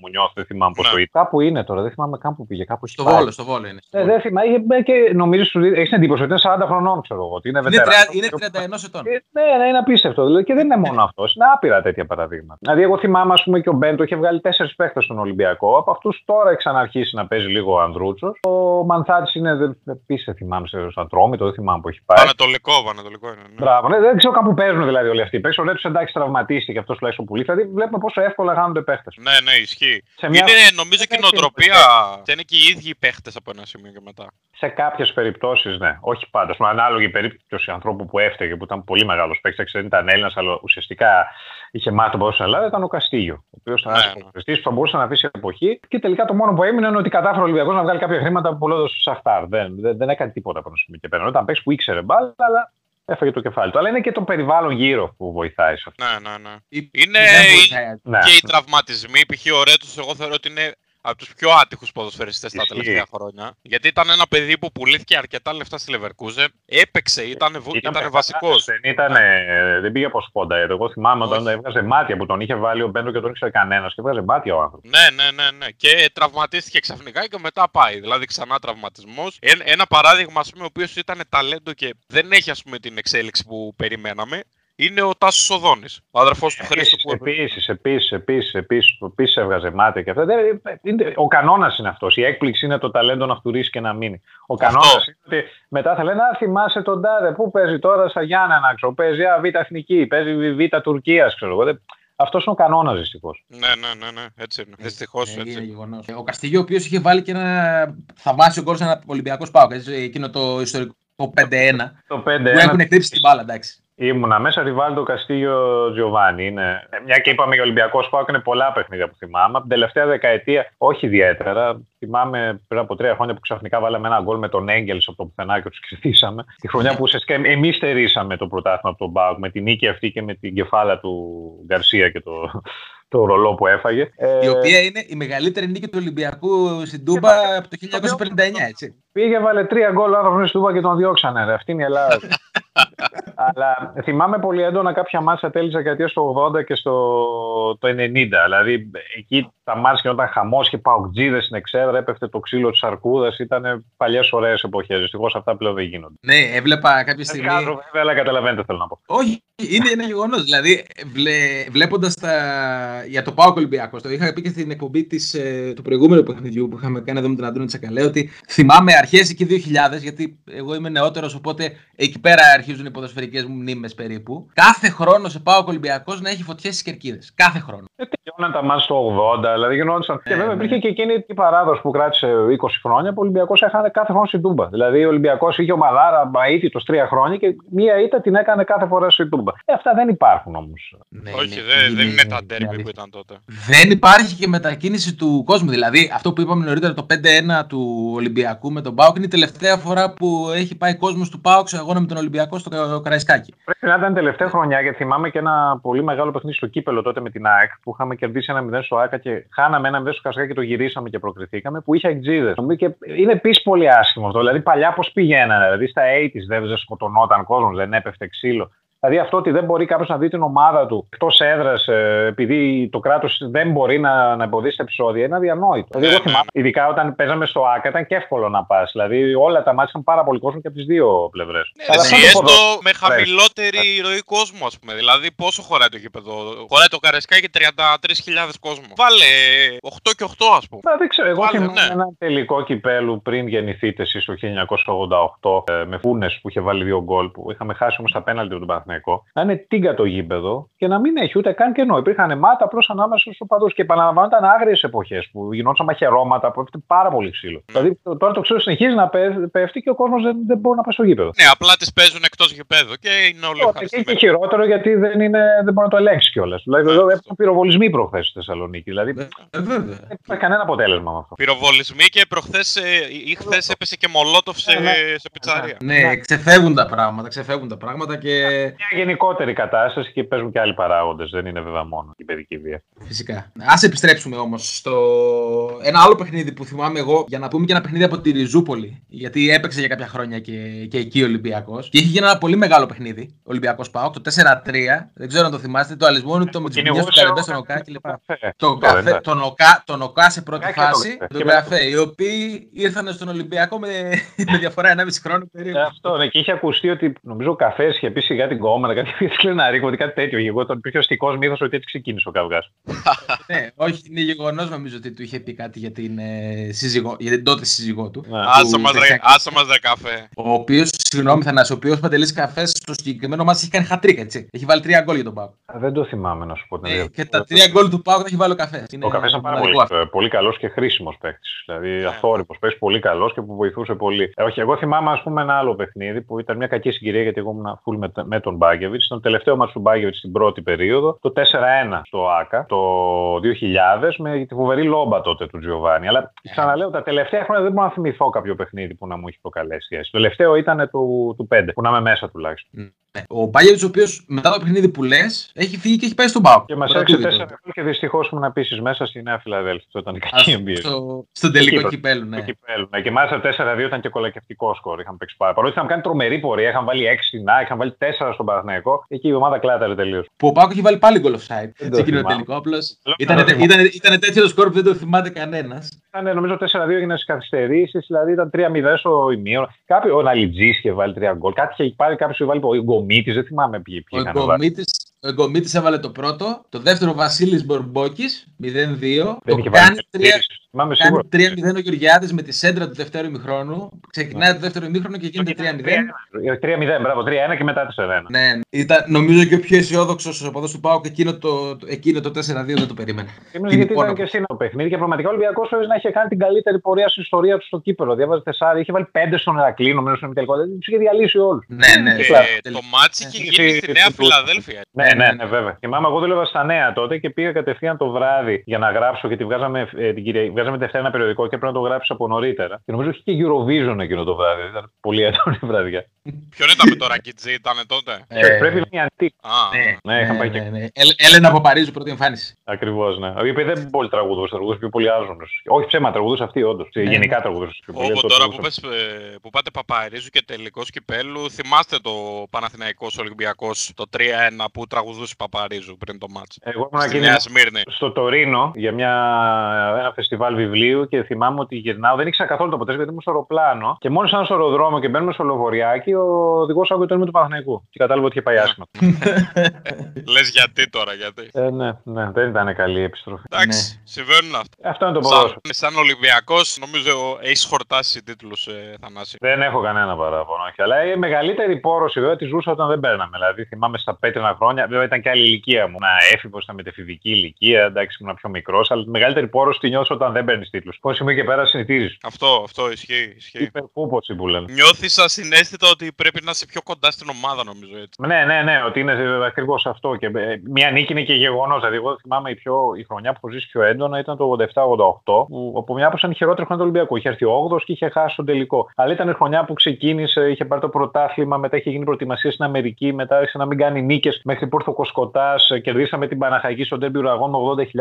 Μουνιώθ, δεν θυμάμαι πώς Ναι. το είπε. Κάπου είναι τώρα, δεν θυμάμαι καν που πήγε. Κάπου έχει Στο πάει. βόλο, στο βόλο είναι. Στο Ε, Βόλο. δεν θυμάμαι, είχε μπει και νομίζω σου έχεις την εντύπωση ότι είναι 40 χρονών, ξέρω εγώ. Ότι είναι Είναι, βετεράνος. τρια- είναι 31 ετών. Ε, Ναι, ναι, είναι απίστευτο. Δηλαδή, και δεν είναι μόνο αυτό. Είναι άπειρα τέτοια παραδείγματα. Δηλαδή, εγώ θυμάμαι, ας πούμε, και ο Μπέντο είχε βγάλει τέσσερις παίχτες στον Ολυμπιακό. Από αυτούς τώρα έχει ξαναρχίσει να παίζει λίγο ο Ανδρούτσος. Ο Μανθάτη είναι. δεν- Επίση, δεν θυμάμαι, στο Ατρόμητο, δεν θυμάμαι που έχει πάει. Πανετολικό, πανετολικό είναι. ναι. Μπράβο, ναι, δεν ξέρω κάπου παίζουν δηλαδή όλοι αυτοί οι παίχτε. Ο Ρέτσος εντάξει τραυματίστηκε αυτός τουλάχιστον πολύ. Δηλαδή, βλέπουμε πόσο εύκολα χάνονται παίχτες. Ναι, ναι, ισχύει. Σε μια- Είναι νομίζω και η σε νοοτροπία. Και είναι και οι ίδιοι οι παίχτες από ένα σημείο και μετά. Σε κάποιες περιπτώσεις, ναι. Όχι πάντα. Στην ανάλογη περίπτωση ανθρώπου που έφταιγε, που ήταν πολύ μεγάλος παίκτης, δεν ήταν Έλληνας, αλλά ουσιαστικά είχε μάθει από στην Ελλάδα, ήταν ο Καστίγιο. Ο οποίος ήταν Ναι, ένας ναι. ποδοσφαιριστή που θα μπορούσε να αφήσει εποχή. Και τελικά το μόνο που έμεινε είναι ότι κατάφερε ο Ολυμπιακός να βγάλει κάποια χρήματα που έδωσε στο Σαχτάρ. Δεν, δεν, δεν έκανε τίποτα από ένα σημείο και πέρα. Ήταν παίκτη που ήξερε μπάλα, αλλά έφαγε το κεφάλι του. Αλλά είναι και το περιβάλλον γύρω που βοηθάει σε αυτό. Ναι, ναι, ναι. Ή- Είναι δεν η- βοηθάει. Ναι. Και οι τραυματισμοί, π.χ. ο Ρέτος, εγώ θεωρώ ότι είναι από τους πιο άτυχους ποδοσφαιριστές τα Ισχύει. τελευταία χρόνια. Γιατί ήταν ένα παιδί που πουλήθηκε αρκετά λεφτά στη Leverkusen. Έπαιξε, ήταν, ήταν, ήταν παιχταράς, βασικός. Δεν, ήταν, ε, δεν πήγε από σπόντα. ε. Εγώ θυμάμαι όταν Όχι. έβγαζε μάτια που τον είχε βάλει ο Μπέντο και τον ήξερε κανένας και έβγαζε μάτια ο άνθρωπος. Ναι, ναι, ναι, ναι. Και τραυματίστηκε ξαφνικά και μετά πάει. Δηλαδή ξανά τραυματισμός. ένα παράδειγμα, ας πούμε, ο οποίος ήταν ταλέντο και δεν έχει ας πούμε, την εξέλιξη που περιμέναμε, είναι ο Τάσος Οδόνης. Ο αδερφός του Χρήστο που έπαιζε. Επίσης, επίσης, επίσης, επίσης, επίσης έβγαζε μάτια και αυτά. Δεν- είναι- Ο κανόνας είναι αυτός. Η έκπληξη είναι το ταλέντο να φτουρήσει και να μείνει. Ο κανόνας είναι ότι μετά θα λένε Α, θυμάσαι τον Τάδε, πού παίζει τώρα στα Γιάννενα, ξέρω, παίζει Α, Β' Εθνική, παίζει Β' Τουρκίας, ξέρω εγώ. Δεν- Αυτός είναι ο κανόνας δυστυχώς. Ναι, ναι, ναι, ναι, έτσι είναι. Δυστυχώς Ε, έτσι. είναι είναι. γεγονός. Ο Καστίγιο, ο οποίος είχε βάλει και ένα θαυμάσιο γκολ σε ένα Ολυμπιακός Πάοκ. Εκείνο το ιστορικό 5-1. Το Που 5-1 έχουν εκτρέψει την μπάλα, εντάξει. Ήμουνα μέσα, Ριβάλντο Καστίγιο Τζιοβάνι. Είναι... ε, Μια και είπαμε για Ολυμπιακό Σπάουκ, είναι πολλά παιχνίδια που θυμάμαι. Από την τελευταία δεκαετία, όχι ιδιαίτερα. Θυμάμαι πριν από τρία χρόνια που ξαφνικά βάλαμε ένα γκολ με τον Έγκελ από το πουθενά και τους κερδίσαμε. Τη χρονιά που ουσιαστικά εμείς στερήσαμε το πρωτάθλημα από τον Μπάουκ με την νίκη αυτή και με την κεφάλα του Γκαρσία και το, το ρολό που έφαγε. Ε, Η οποία είναι η μεγαλύτερη νίκη του Ολυμπιακού στην Τούμπα από το 1959, έτσι. Πήγε, βάλε τρία γκολ ο άνθρωπο στην Τούμπα και τον διώξανε. Ρε. Αυτή είναι η Ελλάδα. Αλλά θυμάμαι πολύ έντονα κάποια μάτσα τέλη δεκαετίας του 80 και στο το 90. Δηλαδή εκεί τα μάτια γινόταν χαμός και παουτζίδε στην εξέδρα, έπεφτε το ξύλο της αρκούδα. Ήταν παλιές ωραίες εποχές. Δυστυχώς αυτά πλέον δεν γίνονται. Ναι, έβλεπα κάποια Δεν στιγμή. κάνω, βέβαια, αλλά καταλαβαίνετε θέλω να πω. Όχι, είναι ένα γεγονός. Δηλαδή, βλέ, βλέποντας τα. Για το Πάο Ολυμπιακό, το είχα πει και στην εκπομπή της, ε, του προηγούμενου παιχνιδιού που είχαμε κάνει εδώ με τον Αντώνη Τσακαλέ, ότι θυμάμαι αρχέ εκεί 2000, γιατί εγώ είμαι νεότερο, οπότε εκεί πέρα αρχίζουν οι ποδοσφαιρικέ μου μνήμε περίπου. Κάθε χρόνο σε Πάο Ολυμπιακό να έχει φωτιέ στι κερκίδε. Κάθε χρόνο. Ε, τελειώναν τα μάτια το 80, δηλαδή γινόντουσαν. και Ναι, βέβαια ναι. υπήρχε και εκείνη η παράδοση που κράτησε 20 χρόνια που ο Ολυμπιακό έχανε κάθε χρόνο στην Τούμπα. Δηλαδή ο Ολυμπιακό είχε ομαδάρα αίτητο τρία χρόνια και μία ήττα την έκανε κάθε φορά στην Τούμπα. Ε, αυτά δεν υπάρχουν όμω. Ναι, Όχι, είναι- δεν, δεν είναι τα είναι ντέρμπι που αλήθεια. ήταν τότε. Δεν υπάρχει και μετακίνηση του κόσμου. Δηλαδή, αυτό που είπαμε νωρίτερα, το 5-1 του Ολυμπιακού με τον Πάοκ, είναι η τελευταία φορά που έχει πάει κόσμος του Πάοκ σε αγώνα με τον Ολυμπιακό στο Κα- Καραϊσκάκι. Πρέπει να ήταν τελευταία χρονιά γιατί θυμάμαι και ένα πολύ μεγάλο παιχνίδι στο κύπελο τότε με την ΑΕΚ που είχαμε κερδίσει ένα 0 στο ΑΚΑ και χάναμε ένα 0 στο Κασκάκι και το γυρίσαμε και προκριθήκαμε που είχε εκτζίδε. Και είναι επίσης πολύ άσχημος αυτό. Δηλαδή παλιά πώς πηγαίνανε. Δηλαδή στα 80s δεν δεν σκοτωνόταν κόσμος, δεν έπεφτε ξύλο. Δηλαδή αυτό ότι δεν μπορεί κάποιος να δει την ομάδα του εκτός έδρας επειδή το κράτος δεν μπορεί να, να εμποδίσει τα επεισόδια είναι αδιανόητο. Δηλαδή, εγώ Ναι, θυμάμαι, ειδικά όταν παίζαμε στο ΑΚΑ ήταν και εύκολο να πας. Δηλαδή όλα τα μάτια είχαν πάρα πολύ κόσμο και από τις δύο πλευρές. Ναι, εσύ έστω με χαμηλότερη ροή κόσμου, ας πούμε. Δηλαδή, πόσο χωράει το γήπεδο; Χωράει το Καρεσκάκι 33.000 κόσμο. Βάλε 8 και 8, ας πούμε. Μα δεν ξέρω, εγώ Βάλε, θυμάμαι ναι. ένα τελικό κυπέλου πριν γεννηθείτε εσείς το 1988 ε, με Φούνες που είχε βάλει δύο γκολ που είχαμε χάσει όμως τα πέναλτι από τον Παναθηναϊκό, να είναι τίγκα το γήπεδο και να μην έχει ούτε καν κενό. Υπήρχαν μάτα απλώ ανάμεσα στους οπαδούς και επαναλαμβάνω ήταν άγριες εποχές που γινόταν μαχαιρώματα, που έπεφτε πάρα πολύ ξύλο. Δηλαδή τώρα το ξέρω συνεχίζει να πέ- πέφτει και ο κόσμος δεν, δεν μπορεί να πάει στο γήπεδο. Ναι, απλά τις παίζουν εκτός γηπέδου και είναι όλοι Τώρα, Και ευχαριστημένοι. και χειρότερο γιατί δεν, είναι, δεν μπορεί να το ελέγξεις κιόλας. Δηλαδή εδώ έπρεπε πυροβολισμοί προχθές στη Θεσσαλονίκη. Δηλαδή Ε, βέβαια. δεν υπάρχει κανένα αποτέλεσμα με αυτό. Πυροβολισμοί και προχθές ή χθες έπεσε και μολότοφ σε, Ναι, ναι. σε πιτσαρία. Ναι, ξεφεύγουν τα πράγματα, ξεφεύγουν τα πράγματα και Μια γενικότερη κατάσταση και παίζουν και άλλοι παράγοντες. Δεν είναι βέβαια μόνο η παιδική βία. φυσικά. Α επιστρέψουμε όμως στο ένα άλλο παιχνίδι που θυμάμαι εγώ για να πούμε και ένα παιχνίδι από τη Ριζούπολη. Γιατί έπαιξε για κάποια χρόνια και, και εκεί ο Ολυμπιακός. Και είχε γίνει ένα πολύ μεγάλο παιχνίδι. Ολυμπιακός Πάο, το 4-3. Δεν ξέρω αν το θυμάστε. Το Αλυσμόνι, το Μουτζιμινιέ, το Καρεμπέ, τον Οκά κλπ. Το Τώρα, καφέ, εντάξει. τον, ΟΚΑ, τον ΟΚΑ σε πρώτη Ναι, και το φάση, καφέ. τον Και καφέ, οι οποίοι ήρθαν στον Ολυμπιακό με, με διαφορά 1,5 χρόνο Ε, περίπου. Αυτό, ναι, και είχε ακουστεί ότι νομίζω ο καφέ είχε πει σιγά την κόμματα, κάτι είχε σκλεναρίκο, ότι κάτι τέτοιο. Εγώ τον υπήρχε ο αστικό μύθος ότι έτσι ξεκίνησε ο καυγάς. ναι, όχι, είναι γεγονός νομίζω ότι του είχε πει κάτι για την, ε, σύζυγό, για την τότε σύζυγό του. Ναι. Άσε του μας, ρε, δεξιά- άσε μας ρε καφέ. Ο οποίος, συγγνώμη, Θανάση, ο οποίος παντελή καφέ στο συγκεκριμένο μάτι έχει κάνει χατρίκα, έτσι. Έχει βάλει τρία γκολ για τον Πάο. Α, Δεν το θυμάμαι να σου πω την Ε, αλήθεια. και τα τρία γκολ του Πάου τα έχει βάλει ο καφές. Ο καφές ήταν πάρα πολύ, ε, πολύ καλός και χρήσιμος παίκτης. Δηλαδή, Ναι. αθόρυπο παίκτης, πολύ καλός και που βοηθούσε πολύ. Ε, όχι, εγώ θυμάμαι, ας πούμε, ένα άλλο παιχνίδι που ήταν μια κακή συγκυρία γιατί εγώ ήμουν full με, με τον Μπάγκεβιτ. Ήταν το τελευταίο μα του Μπάγκεβιτ στην πρώτη περίοδο, το 4-1 στο ΑΚΑ, το 2000, με τη φοβερή λόμπα τότε του Τζιοβάνι. Αλλά ξαναλέω, τα τελευταία χρόνια δεν μπορώ να θυμηθώ κάποιο παιχνίδι που να μου έχει προκαλέσει. έτσι. Το τελευταίο ήταν του, του 5, που να είμαι μέσα τουλάχιστον. Ναι. Ο Μπάγεβιτ, ο οποίος μετά το παιχνίδι που λες, έχει φύγει και έχει πάει στον Πάο. Και μας Μετά έριξε του 4 Βίτο. γκολ και δυστυχώς ήμουν επίσης μέσα στη Νέα Φιλαδέλφια. Αυτό ήταν η Α, κακή εμπειρία. στο, στον τελικό Κύπρο. κυπέλου, του ναι. κυπέλου. Ναι, και μάλιστα 4-2 ήταν και κολακευτικό σκορ. Είχαν παίξει πάρα. Παρότι είχαν κάνει τρομερή πορεία, είχαν βάλει 6 στην Α, είχαν βάλει 4 στον Παναθηναϊκό. Εκεί η ομάδα κλάταρε τελείως. Που ο Πάο έχει βάλει πάλι γκολ offside. Δεν το Σε εκείνο το θυμάμαι. τελικό. Απλώς Λέω, ήταν, δεν το θυμάμαι. ήταν, ήταν τέτοιο το σκορ που δεν το θυμάται κανένας. Ήταν νομίζω 4-2 έγιναν στις καθυστερήσεις, δηλαδή ήταν 3-0 στο ημίωρο. Κάποιο, ο Ναλιτζής είχε βάλει 3 γκολ. Κάτι είχε πάρει κάποιος είχε βάλει ο Γκομίτη, δεν θυμάμαι ποιοι, ποιοι Ο είχαν βάλει. Εγκομίτη έβαλε το πρώτο. Το δεύτερο Βασίλης Μπορμπόκης 0-2. Δεν Το είχε βάλει κάνει 3 καθυστερήσεις. Θυμάμαι σίγουρα. κάνει 3-0 ο Γεωργιάδης με τη σέντρα του δεύτερου ημιχρόνου. Ξεκινάει το δεύτερο ημίχρονο και γίνεται 3-0. 3-0, μπράβο, 3-1 και μετά 4-1. Ναι, ήταν νομίζω και ο πιο αισιόδοξος ο οπαδό του Πάου και εκείνο το, το- εκείνο το 4-2 δεν το περίμενε. Ήμουν Την γιατί εικόνα ήταν του. και στην το παιχνίδι και πραγματικά ο Ολυμπιακός ίσω να είχε κάνει την καλύτερη πορεία στην ιστορία του στο κύπελο. Διάβαζε 4, είχε βάλει 5 στον Ερακλή, νομίζω στον τελικό. Δηλαδή τους είχε διαλύσει όλους. Ναι, ναι. Ε, Κλart. το μάτσι είχε Ε, γίνει ε, στη ε, Νέα ε, Φιλαδέλφια. Ναι, ναι, ναι, βέβαια. Θυμάμαι, εγώ δούλευα στα νέα τότε και πήγα κατευθείαν το βράδυ για να γράψω, γιατί βγάζαμε, ε, την Κυριακή, βγάζαμε Δευτέρα ένα περιοδικό και πρέπει να το γράψω από νωρίτερα. Και νομίζω είχε και Eurovision εκείνο το βράδυ. Ήταν πολύ έντονη βραδιά. Ποιον ήταν με το Ρακιτζή, ήταν τότε; Ε, Πρέπει να είναι αντι. Α, ναι, Ναι, είχαν ναι, πάει ναι, και. ναι. Έλ- Έλενα από Παρίζου, πρώτη εμφάνιση. Ακριβώς, ναι. Οι οποίοι δεν πολύ τραγουδούσαν, τραγουδούσαν πιο πολύ άζωνε. Όχι ψέμα, τραγουδούσαν αυτοί όντως. Ναι, Γενικά ναι. τραγουδούσαν πιο πολύ. Όπω αυτό τώρα που, τραγουδούσαν. πες, ε, που πάτε Παπαρίζου και τελικός κυπέλου, θυμάστε το Παναθηναϊκός Ολυμπιακός το 3-1 που τραγουδούσε Παπαρίζου πριν το μάτς; Εγώ ήμουν Στη εκείνη Νέα Σμύρνη. στο Τωρίνο για μια, ένα φεστιβάλ βιβλίου και θυμάμαι ότι γυρνάω. Δεν ήξερα καθόλου το αποτέλεσμα γιατί ήμουν στο αεροπλάνο. Και μόνο σαν στο αεροδρόμιο και μπαίνουμε στο λεωφοριάκι, ο οδηγός άκουγε το όνομα του Παναθηναϊκού. Και κατάλαβα ότι είχε πάει άσχημα. Λες γιατί τώρα, γιατί. ε, ναι, ναι, δεν ήταν καλή η επιστροφή. Εντάξει, συμβαίνουν αυτά. Αυτό είναι το Σαν, ποδόσφαιρο. σαν Ολυμπιακός, νομίζω έχεις χορτάσει τίτλους, ε, Θανάση. Δεν έχω κανένα παράπονο. όχι. Αλλά η μεγαλύτερη πόρωση βέβαια τη ζούσα όταν δεν παίρναμε. Δηλαδή θυμάμαι στα πέτρινα χρόνια, βέβαια ήταν και άλλη ηλικία μου. Να έφηβος στα μετεφηβική ηλικία, εντάξει ήμουν πιο μικρός, αλλά τη μεγαλύτερη πόρωση τη νιώθω όταν δεν παίρνεις τίτλους. Πώ σημείο και πέρα συνηθίζεις. Αυτό, αυτό ισχύει. ισχύει. Υπερπούποση που λένε. Νιώθεις ασυναίσθητα ότι πρέπει να είσαι πιο κοντά στην ομάδα, νομίζω έτσι. Ναι, ναι, ναι, ότι είναι ακριβώς αυτό. Και ε, μια νίκη είναι και γεγονός. Δηλαδή, εγώ θυμάμαι η, πιο, η χρονιά που έχω ζήσει πιο έντονα ήταν το 87-88, που από μια από ήταν η χειρότερη χρονιά του Ολυμπιακού. Είχε έρθει ο 8 και είχε χάσει τον τελικό. Αλλά ήταν η χρονιά που ξεκίνησε, είχε πάρει το πρωτάθλημα, μετά είχε γίνει προετοιμασία στην Αμερική, μετά άρχισε να μην κάνει νίκες μέχρι που ήρθε ο Κοσκοτάς. Κερδίσαμε την Παναχαϊκή στον τέρμπι ουραγών με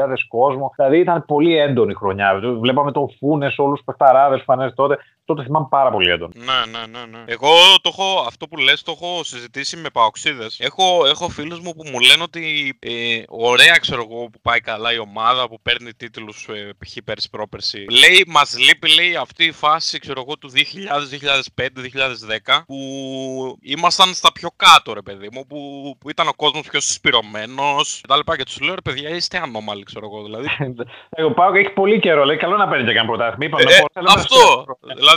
80.000 κόσμο. Δηλαδή ήταν πολύ έντονη η χρονιά. Βλέπαμε τον Φούνες, όλους τους παιχταράδε φανές τότε. Τότε θυμάμαι πάρα πολύ έντονο. Ναι, ναι, ναι, ναι. Εγώ το έχω, αυτό που λες το έχω συζητήσει με παοξίδες. Έχω, έχω φίλους μου που μου λένε ότι ε, ωραία ξέρω εγώ που πάει καλά η ομάδα που παίρνει τίτλους ε, π.χ. πέρσι πρόπερσι. Λέει, μας λείπει λέει αυτή η φάση ξέρω εγώ του 2000, 2005, 2010 που ήμασταν στα πιο κάτω ρε παιδί μου που, που ήταν ο κόσμος πιο συσπηρωμένος και τα λοιπά και τους λέω ρε παιδιά είστε ανώμαλοι ξέρω εγώ δηλαδή. Ε, Ο Πάοκ έχει πολύ καιρό. Λέει καλό να παίρνει και κανένα πρωτάθλημα. Είπαμε, Ε, πώς, αλλά αυτό!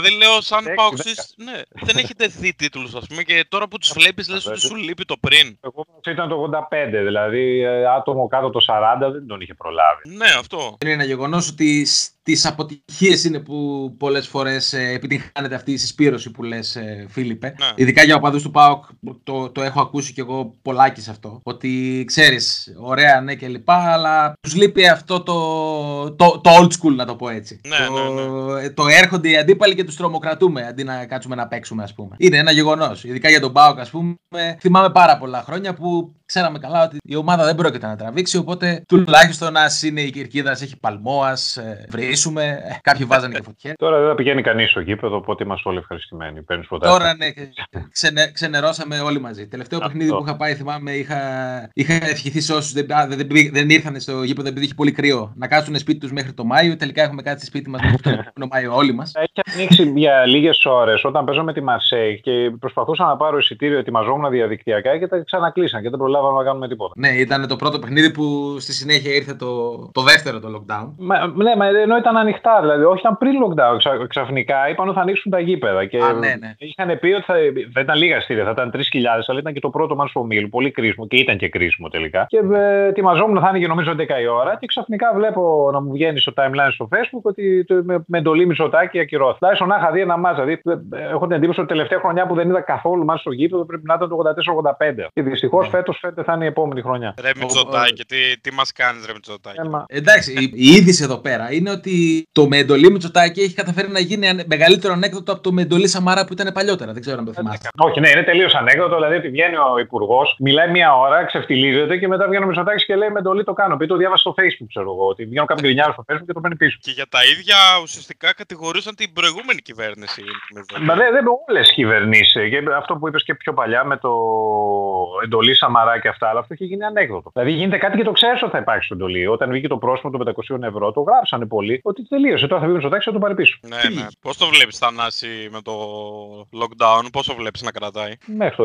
δεν δηλαδή λέω σαν Έξι, Πάοξης, ναι, δεν έχετε δει τίτλους ας πούμε και τώρα που τους βλέπεις λες ότι σου λείπει το πριν. Εγώ ήταν το 85, δηλαδή ε, άτομο κάτω το 40 δεν τον είχε προλάβει. Ναι, αυτό. Είναι ένα γεγονός ότι στι αποτυχίες είναι που πολλές φορές επιτυγχάνεται αυτή η συσπήρωση που λες, Φίλιππε. Ναι. Ειδικά για οπαδούς του ΠΑΟΚ, το, το έχω ακούσει κι εγώ πολλάκι σε αυτό. Ότι ξέρεις, ωραία ναι και λοιπά, αλλά τους λείπει αυτό το, το, το old school, να το πω έτσι. Ναι, το, ναι, το έρχονται οι αντίπαλοι και τους τρομοκρατούμε αντί να κάτσουμε να παίξουμε, ας πούμε. Είναι ένα γεγονός. Ειδικά για τον ΠΑΟΚ, ας πούμε. Θυμάμαι πάρα πολλά χρόνια που ξέραμε καλά ότι η ομάδα δεν πρόκειται να τραβήξει. Οπότε τουλάχιστον ας είναι η κερκίδας, έχει παλμό, α βρίσουμε. Ε, Κάποιοι βάζανε και φωτιέ. Τώρα δεν θα πηγαίνει κανείς στο γήπεδο, οπότε είμαστε όλοι ευχαριστημένοι. Παίρνεις πρωτάθλημα. Τώρα ναι, ξενε, ξενερώσαμε όλοι μαζί. Τελευταίο Αυτό. παιχνίδι που είχα πάει, θυμάμαι, είχα, είχα ευχηθεί σε όσους δεν, α, δεν, δεν, δεν ήρθαν στο γήπεδο επειδή είχε πολύ κρύο να κάτσουν σπίτι τους μέχρι το Μάιο. Τελικά έχουμε κάτσει σπίτι μας μέχρι τον επόμενο Μάιο όλοι μας. Έχει ανοίξει για λίγες ώρες όταν παίζω με τη Μαρσέη και προσπαθούσα να πάρω εισιτήριο, ετοιμαζόμουν διαδικτυακά και τα ξανακλείσαν και δεν προλάβαμε να κάνουμε τίποτα. Ναι, ήταν το πρώτο παιχνίδι που στη συνέχεια ήρθε το, το δεύτερο το lockdown. Μα, ναι, μα ενώ ήταν ανοιχτά, δηλαδή, όχι ήταν πριν lockdown. Ξα, ξαφνικά είπαν ότι θα ανοίξουν τα γήπεδα. Και Α, ναι, ναι. είχαν πει ότι θα, θα ήταν λίγα στήρια, θα ήταν 3.000, αλλά ήταν και το πρώτο μα ομίλου. Πολύ κρίσιμο και ήταν και κρίσιμο τελικά. Και ε, ετοιμαζόμουν να άνοιγε νομίζω 11 η ώρα και ξαφνικά βλέπω να μου βγαίνει στο timeline στο Facebook ότι το, με, με εντολή μισοτάκι ακυρώθηκε. Δηλαδή, να είχα δει ένα μάτσα. Δηλαδή, ε, έχω την εντύπωση ότι τελευταία χρονιά που δεν είδα καθόλου μάτσα στο γήπεδο πρέπει να ήταν το 84-85. Και δυστυχώς Ναι. φέτος φαίνεται θα είναι η επόμενη χρονιά. Ρε Μητσοτάκη, τι, τι μας κάνεις ρε Μητσοτάκη; Ε, μα- Εντάξει, η, η είδηση εδώ πέρα είναι ότι το με εντολή Μητσοτάκη έχει καταφέρει να γίνει ανε- μεγαλύτερο ανέκδοτο από το με εντολή Σαμαρά που ήταν παλιότερα. Δεν ξέρω αν το θυμάστε. Όχι, ναι, είναι τελείως ανέκδοτο. Δηλαδή ότι βγαίνει ο υπουργός, μιλάει μία ώρα, ξεφτιλίζεται και μετά βγαίνει ο Μητσοτάκης και λέει με εντολή το κάνω. Πει το διάβασα στο Facebook, ξέρω εγώ. Ότι βγαίνουν κάποιοι γκρινιάρε στο Facebook και το παίρνει πίσω. Και για τα ίδια ουσιαστικά κατηγορούσαν την προηγούμενη κυβέρνηση. με το- Μα δεν, δεν όλες οι κυβερνήσει. Και αυτό που είπες και πιο παλιά με το εντολή Σαμαρά και αυτά, αλλά αυτό έχει γίνει ανέκδοτο. Δηλαδή γίνεται κάτι και το ξέρει ότι θα υπάρξει στο εντολή. Όταν βγήκε το πρόσημο των 500 ευρώ, το γράψανε πολύ ότι τελείωσε. Τώρα θα βγει ο Μητσοτάκη και θα το πάρει πίσω. Ναι, ναι. Πώς το βλέπεις Θανάση με το lockdown, πώς το βλέπεις να κρατάει; Μέχρι το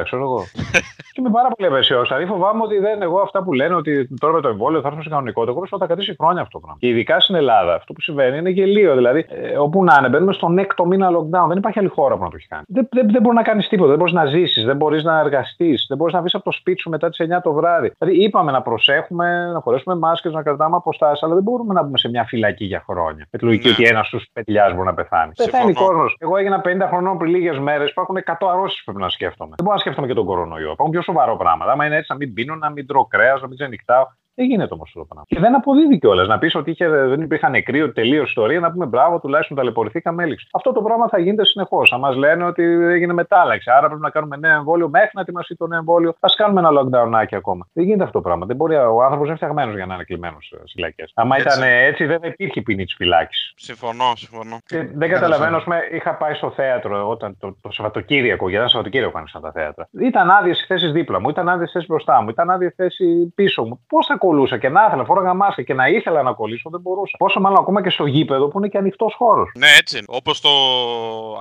2040, ξέρω εγώ. και είμαι πάρα πολύ ευαισιόδοξο. Δηλαδή φοβάμαι ότι δεν εγώ αυτά που λένε ότι τώρα με το εμβόλιο θα έρθουμε σε κανονικότητα. Εγώ πιστεύω ότι θα κρατήσει χρόνια αυτό το πράγμα. Και ειδικά στην Ελλάδα αυτό που συμβαίνει είναι γελίο. Δηλαδή, ε, όπου να είναι, μπαίνουμε στον έκτο μήνα lockdown. Δεν υπάρχει άλλη χώρα που να το έχει κάνει. Δεν, δεν, δεν μπορεί να κάνεις τίποτα. Δεν μπορείς να ζήσεις, δεν μπορείς να εργαστείς, δεν μπορείς να βγεις από το σπίτι σου μετά τις 9 το βράδυ. Δηλαδή, είπαμε να προσέχουμε, να φορέσουμε μάσκες, να κρατάμε αποστάσεις, αλλά δεν μπορούμε να μπούμε σε μια φυλακή για χρόνια. Με τη λογική Ναι. ότι ένας στους πεντιλιάδε μπορεί να πεθάνει. Συμφωνώ. Πεθαίνει κόσμος. Εγώ έγινα 50 χρονών πριν λίγες μέρες. Υπάρχουν 100 αρρώσεις που πρέπει να σκέφτομαι. Δεν μπορώ να σκέφτομαι και τον κορονοϊό. Υπάρχουν πιο σοβαρό πράγματα. Άμα είναι έτσι, να μην πίνω, να μην τρώω κρέας, να μην ξενυχτάω. Δεν γίνεται όμως αυτό το πράγμα. Και δεν αποδίδει κιόλας. Να πεις ότι είχε, δεν υπήρχαν νεκροί, ότι τελείωσε η ιστορία, να πούμε μπράβο, τουλάχιστον ταλαιπωρηθήκαμε, έληξε. Αυτό το πράγμα θα γίνεται συνεχώς. Αν μας λένε ότι έγινε μετάλλαξη, άρα πρέπει να κάνουμε νέο εμβόλιο μέχρι να ετοιμαστεί το νέο εμβόλιο, ας κάνουμε ένα lockdown ακόμα. Δεν γίνεται αυτό το πράγμα. Δεν μπορεί, ο άνθρωπος δεν είναι φτιαγμένος για να είναι κλειμένο στις φυλακέ. Άμα Έτσι. ήταν έτσι, δεν θα υπήρχε ποινή της φυλάκη. Συμφωνώ, συμφωνώ. Και δεν καταλαβαίνω, ας πούμε, είχα πάει στο θέατρο όταν το, το Σαββατοκύριακο, για ένα Σαββατοκύριακο άνοιξαν τα θέατρα. Ήταν άδειες θέσεις δίπλα μου, ήταν άδειες θέσεις μπροστά μου, ήταν άδειες θέση πίσω μου. Πώς θα κολούσα και να ήθελα, φόραγα μάσκα και να ήθελα να κολλήσω, δεν μπορούσα. Πόσο μάλλον ακόμα και στο γήπεδο που είναι και ανοιχτός χώρος. Ναι, έτσι. Όπως το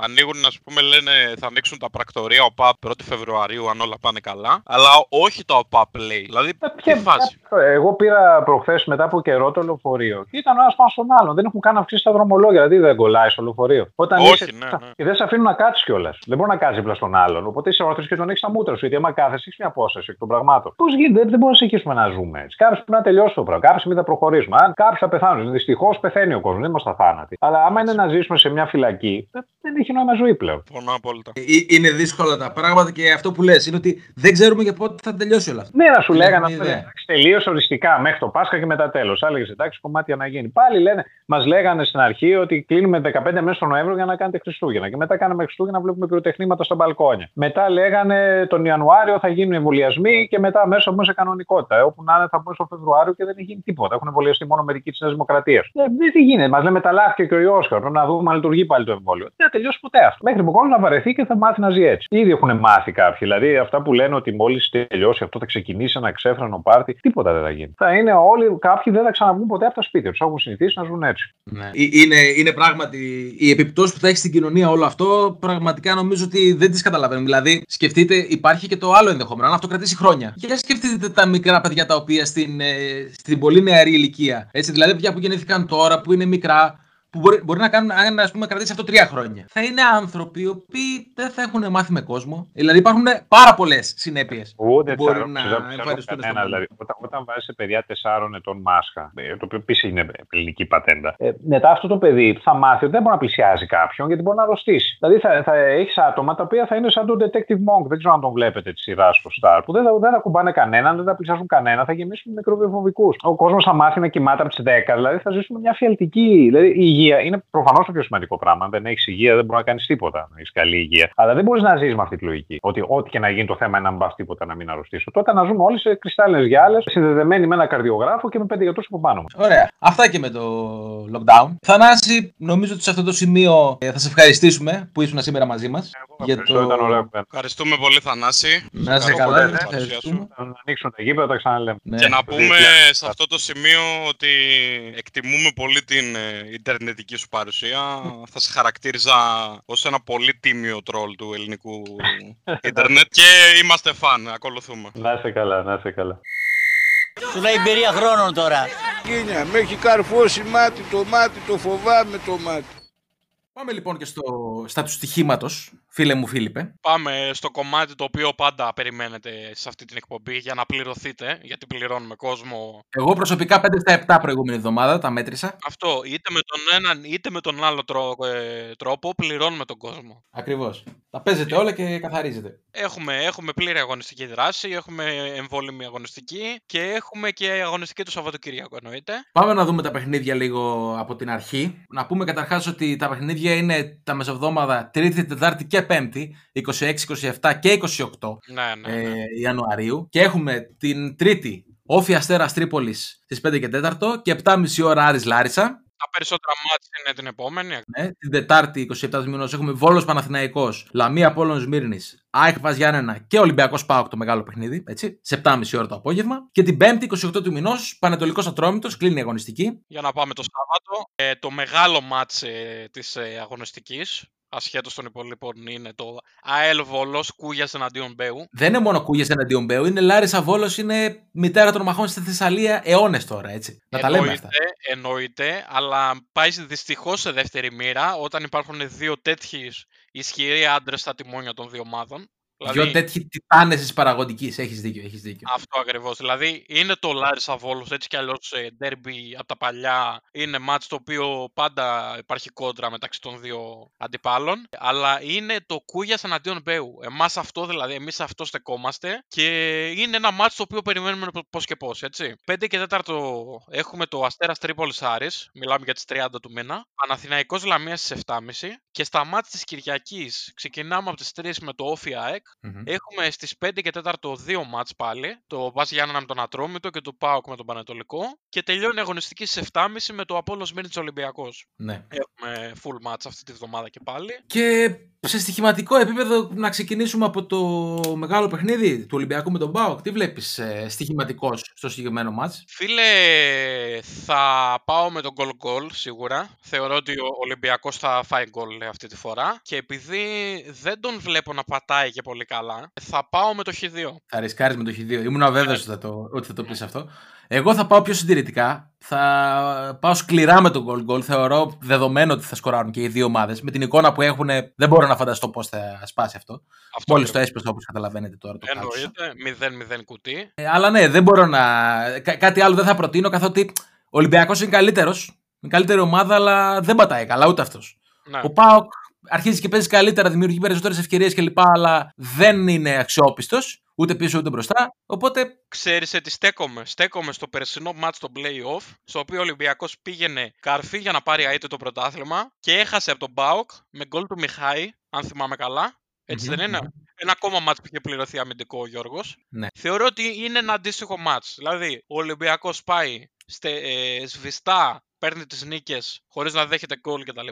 ανοίγουν, ας πούμε, λένε θα ανοίξουν τα πρακτορία ΟΠΑΠ 1η Φεβρουαρίου, αν όλα πάνε καλά. Αλλά όχι τα ΟΠΑΠ λέει. Δηλαδή, τι φάση. Εγώ πήρα προχθές μετά από καιρό το λεωφορείο και ήταν ο ένας πάνω στον άλλον. Δεν έχουν καν αυξήσει τα δρομολόγια, δηλαδή δεν κολλάει στο λεωφορείο. Όταν Όχι, είσαι- ναι, ναι. Και δεν σε αφήνουν να κάτσεις κιόλας. Δεν μπορείς να κάτσεις δίπλα στον άλλον. Οπότε είσαι όρθιο και τον έχεις στα μούτρα σου. Γιατί άμα κάθεσαι, έχεις μια απόσταση εκ των πραγμάτων. Πώς γίνεται, δεν, δεν μπορούμε να συνεχίσουμε να ζούμε έτσι. Κάποιο πρέπει να τελειώσει το πράγμα. Κάποια στιγμή θα προχωρήσουμε. Αν κάποιοι θα πεθάνουν. Δυστυχώς πεθαίνει ο κόσμος, δεν είμαστε θάνατοι. Αλλά άμα είναι να ζήσουμε σε μια φυλακή, δεν, δεν έχει νόημα ζωή πλέον. Συμφωνώ απόλυτα. Ε, Είναι δύσκολα τα πράγματα και αυτό που λες είναι ότι δεν ξέρουμε για πότε θα τελειώσει όλα αυτά. Ναι, να σου Δεν λέγανε έχουμε αυτό. ιδέα. εντάξει, Τελείωσε οριστικά μέχρι το Πάσχα και μετά τέλος. Άλλε εντάξει, κομμάτια να γίνει. Πάλι λένε, μας λέγανε στην αρχή ότι κλείνουμε 15 μέρες τον Νοέμβριο για να κάνετε Χριστούγεννα. Και μετά κάναμε Χριστούγεννα, βλέπουμε πυροτεχνήματα στα μπαλκόνια. Μετά λέγανε τον Ιανουάριο θα γίνουν εμβολιασμοί και μετά μέσα όμω σε κανονικότητα. Ε, Όπου να είναι θα μπουν στο Φεβρουάριο και δεν έχει γίνει τίποτα. Έχουν εμβολιαστεί μόνο μερικοί της Νέας Δημοκρατίας. Δεν, δεν τι γίνεται. Μας λέμε μεταλλάχθηκε και ο Ιώσκα. Πρέπει να δούμε αν λειτουργεί πάλι το εμβόλιο. Δεν θα τελειώσει ποτέ αυτό. Μέχρι που ο κόσμος να βαρεθεί και θα μάθει να ζει έτσι. Ήδη έχουν μάθει κάποιοι. Δηλαδή αυτά που λένε ότι μόλις τελειώσει αυτό θα ξεκινήσει ένα ξέφρανο πάρτι, τίποτα δεν θα γίνει. Θα είναι όλοι, κάποιοι δεν θα ξαναβγούν ποτέ από τα σπίτια τους. Έχουν συνηθίσει να ζουν έτσι. Ναι. Ε, Είναι, είναι πράγματι η επιπτώση που θα έχει στην κοινωνία όλο αυτό. Πραγματικά νομίζω ότι δεν τις καταλαβαίνουμε. Δηλαδή, σκεφτείτε, υπάρχει και το άλλο ενδεχόμενο. Αν αυτό κρατήσει χρόνια. Για σκεφτείτε τα μικρά παιδιά τα οποία στην στην, ε, στην πολύ νεαρή ηλικία. Έτσι, δηλαδή, παιδιά που γεννήθηκαν τώρα, που είναι μικρά, που μπορεί, μπορεί να κάνουν, αν ας πούμε, κρατήσει αυτό τρία χρόνια. Θα είναι άνθρωποι οι οποίοι δεν θα έχουν μάθει με κόσμο. Δηλαδή υπάρχουν πάρα πολλές συνέπειες. Ούτε Μπορεί ξέρω, να ξέρω, ξέρω εμφανιστούν κανένα, στο δηλαδή, όταν, όταν βάζει σε παιδιά 4 ετών μάσχα, ε, το οποίο επίσης είναι ελληνική πατέντα, ε, μετά αυτό το παιδί θα μάθει ότι δεν μπορεί να πλησιάζει κάποιον γιατί μπορεί να αρρωστήσει. Δηλαδή θα, θα έχεις άτομα τα οποία θα είναι σαν τον Detective Monk, δεν ξέρω αν τον βλέπετε τη σειρά στο Star, που δεν θα, δεν θα κουμπάνε κανέναν, δεν θα πλησιάζουν κανένα, θα γεμίσουν μικροβιοφοβικούς. Ο κόσμος θα μάθει να κοιμάται από τις 10, δηλαδή θα ζήσουμε μια φιαλτική. Δηλαδή η υγεία είναι προφανώς το πιο σημαντικό πράγμα. Αν δεν έχεις υγεία, δεν μπορεί να κάνεις τίποτα. Να έχεις καλή υγεία. Αλλά δεν μπορείς να ζεις με αυτή τη λογική. Ότι ό,τι και να γίνει το θέμα είναι να μην πας τίποτα να μην αρρωστήσω. Τότε να ζούμε όλοι σε κρυστάλλινες γυάλες, συνδεδεμένοι με ένα καρδιογράφο και με πέντε γιατρούς από πάνω μας. Ωραία. Αυτά και με το lockdown. Θανάση, νομίζω ότι σε αυτό το σημείο ε, θα σε ευχαριστήσουμε που ήσουν σήμερα μαζί μας. Για το... Ήταν ωραίο. Ευχαριστούμε πολύ, Θανάση. Να είσαι Ευχαριστώ καλά. πολύ για την παρουσία σου. Να ανοίξουν τα γήπεδα, τα ξαναλέμε. Ναι. Και να πούμε σε αυτό το σημείο ότι εκτιμούμε πολύ την ε, ιντερνετική σου παρουσία. Θα σε χαρακτήριζα ως ένα πολύ τίμιο τρόλ του ελληνικού ίντερνετ και είμαστε φαν, ακολουθούμε. Να είσαι καλά, να είσαι καλά. Σου λέει εμπειρία χρόνων τώρα. Κίνια, με έχει καρφώσει μάτι το μάτι, το φοβάμαι το μάτι. Πάμε λοιπόν και στο, στα του στοιχήματος, φίλε μου Φίλιππε. Πάμε στο κομμάτι το οποίο πάντα περιμένετε σε αυτή την εκπομπή για να πληρωθείτε, γιατί πληρώνουμε κόσμο. Εγώ προσωπικά 5 στα 7 προηγούμενη εβδομάδα τα μέτρησα. Αυτό, είτε με τον έναν είτε με τον άλλο τρό- ε, τρόπο πληρώνουμε τον κόσμο. Ακριβώς. Τα παίζετε όλα και καθαρίζετε. Έχουμε, έχουμε πλήρη αγωνιστική δράση, έχουμε εμβόλυμη αγωνιστική και έχουμε και αγωνιστική το Σαββατοκύριακο εννοείται. Πάμε να δούμε τα παιχνίδια λίγο από την αρχή. Να πούμε καταρχάς ότι τα παιχνίδια είναι τα μεσοβδόμαδα Τρίτη, Τετάρτη και Πέμπτη, 26, 27 και 28 Ναι, ναι. ναι. ε, Ιανουαρίου. Και έχουμε την Τρίτη Όφη Αστέρας Τρίπολης στις 5 και 4 και 7.30 ώρα Άρης Λάρισα. Τα περισσότερα μάτια είναι την επόμενη. Ναι, την Τετάρτη 27 του μηνός έχουμε Βόλος Παναθηναϊκός, Λαμία Πόλων Σμύρνη, ΑΕΚ Βaz Γιάννενα και Ολυμπιακός Πάοκ το μεγάλο παιχνίδι, έτσι, σε 7.30 ώρα το απόγευμα. Και την Πέμπτη 28 του μηνός Πανετολικός Ατρόμητος, κλείνει η αγωνιστική. Για να πάμε το Σάββατο. Ε, το μεγάλο μάτς ε, της ε, αγωνιστικής, ασχέτως των υπολείπων, είναι το ΑΕΛ Βόλος, Κούγιας εναντίον Μπέου. Δεν είναι μόνο κούγε εναντίον Μπέου, είναι Λάρισα Βόλος, είναι μητέρα των μαχών στη Θεσσαλία αιώνες τώρα, έτσι. Να τα λέμε αυτά. εννοείται, αλλά πάει δυστυχώς σε δεύτερη μοίρα όταν υπάρχουν δύο τέτοιοι ισχυροί άντρες στα τιμόνια των δύο ομάδων. Δυο τέτοιοι τιτάνες της παραγωγικής. Έχεις δίκιο, έχεις δίκιο. Αυτό ακριβώς. Δηλαδή είναι το Λάρισα Βόλο έτσι κι αλλιώς ντέρμπι από τα παλιά. Είναι μάτς το οποίο πάντα υπάρχει κόντρα μεταξύ των δύο αντιπάλων. Αλλά είναι το Κούγια εναντίον Μπέου. Εμάς αυτό δηλαδή, εμείς αυτό στεκόμαστε. Και είναι ένα μάτς το οποίο περιμένουμε πώς και πώς. Έτσι. 5 και 4 έχουμε το Αστέρα Τρίπολη Άρη. Μιλάμε για τις 30 του μήνα. Παναθηναϊκός Λαμίας στις 7.30. Και στα μάτς της Κυριακής ξεκινάμε από τις 3 με το Όφι ΑΕΚ. Μμμ. Έχουμε στις 5 και 4 δύο μάτς πάλι. Το Βάζ Γιάννενα με τον Ατρόμητο και το ΠΑΟΚ με τον Πανετολικό. Και τελειώνει η αγωνιστική στις 7.30 με το Απόλλω Μύρνης Ολυμπιακός. Ναι. Έχουμε full match αυτή τη βδομάδα και πάλι. Και σε στοιχηματικό επίπεδο να ξεκινήσουμε από το μεγάλο παιχνίδι του Ολυμπιακού με τον Μπάουκ. Τι βλέπεις ε, στοιχηματικός στο συγκεκριμένο μάτς; Φίλε, θα πάω με τον goal goal σίγουρα. Θεωρώ ότι ο Ολυμπιακός θα φάει goal αυτή τη φορά. Και επειδή δεν τον βλέπω να πατάει και πολύ καλά, θα πάω με το Χ2. Θα ρισκάρεις με το Χ2. Ήμουν αβέβαιο ότι θα το, ότι θα το πεις αυτό. Εγώ θα πάω πιο συντηρητικά. Θα πάω σκληρά με τον goal goal. Θεωρώ δεδομένο ότι θα σκοράρουν και οι δύο ομάδες. Με την εικόνα που έχουν, δεν μπορώ να φανταστώ πώς θα σπάσει αυτό. Αυτό Μόλις το ακριβώς. έσπασα όπως καταλαβαίνετε τώρα. Το κάτωσα. Εννοείται 0-0 κουτί. Ε, αλλά ναι, δεν μπορώ να. Κά- κάτι άλλο δεν θα προτείνω καθότι ο Ολυμπιακός είναι καλύτερος. Είναι καλύτερη ομάδα, αλλά δεν πατάει καλά ούτε αυτός. Ναι. Ο Πάοκ αρχίζεις και παίζεις καλύτερα, δημιουργεί περισσότερες ευκαιρίες κλπ. Αλλά δεν είναι αξιόπιστος ούτε πίσω ούτε μπροστά. Οπότε Ξέρεις σε τι στέκομαι. Στέκομαι στο περσινό match στο play-off, στο οποίο ο Ολυμπιακός πήγαινε καρφί για να πάρει αίτητο το πρωτάθλημα και έχασε από τον Μπάουκ με γκολ του Μιχάη, αν θυμάμαι καλά. Έτσι Μμμ, δεν είναι; μμμ. Ένα ακόμα match που είχε πληρωθεί αμυντικό ο Γιώργος. Ναι. Θεωρώ ότι είναι ένα αντίστοιχο match. Δηλαδή, ο Ολυμπιακός πάει στε, ε, σβηστά, παίρνει τις νίκες χωρίς να δέχεται γκολ κτλ.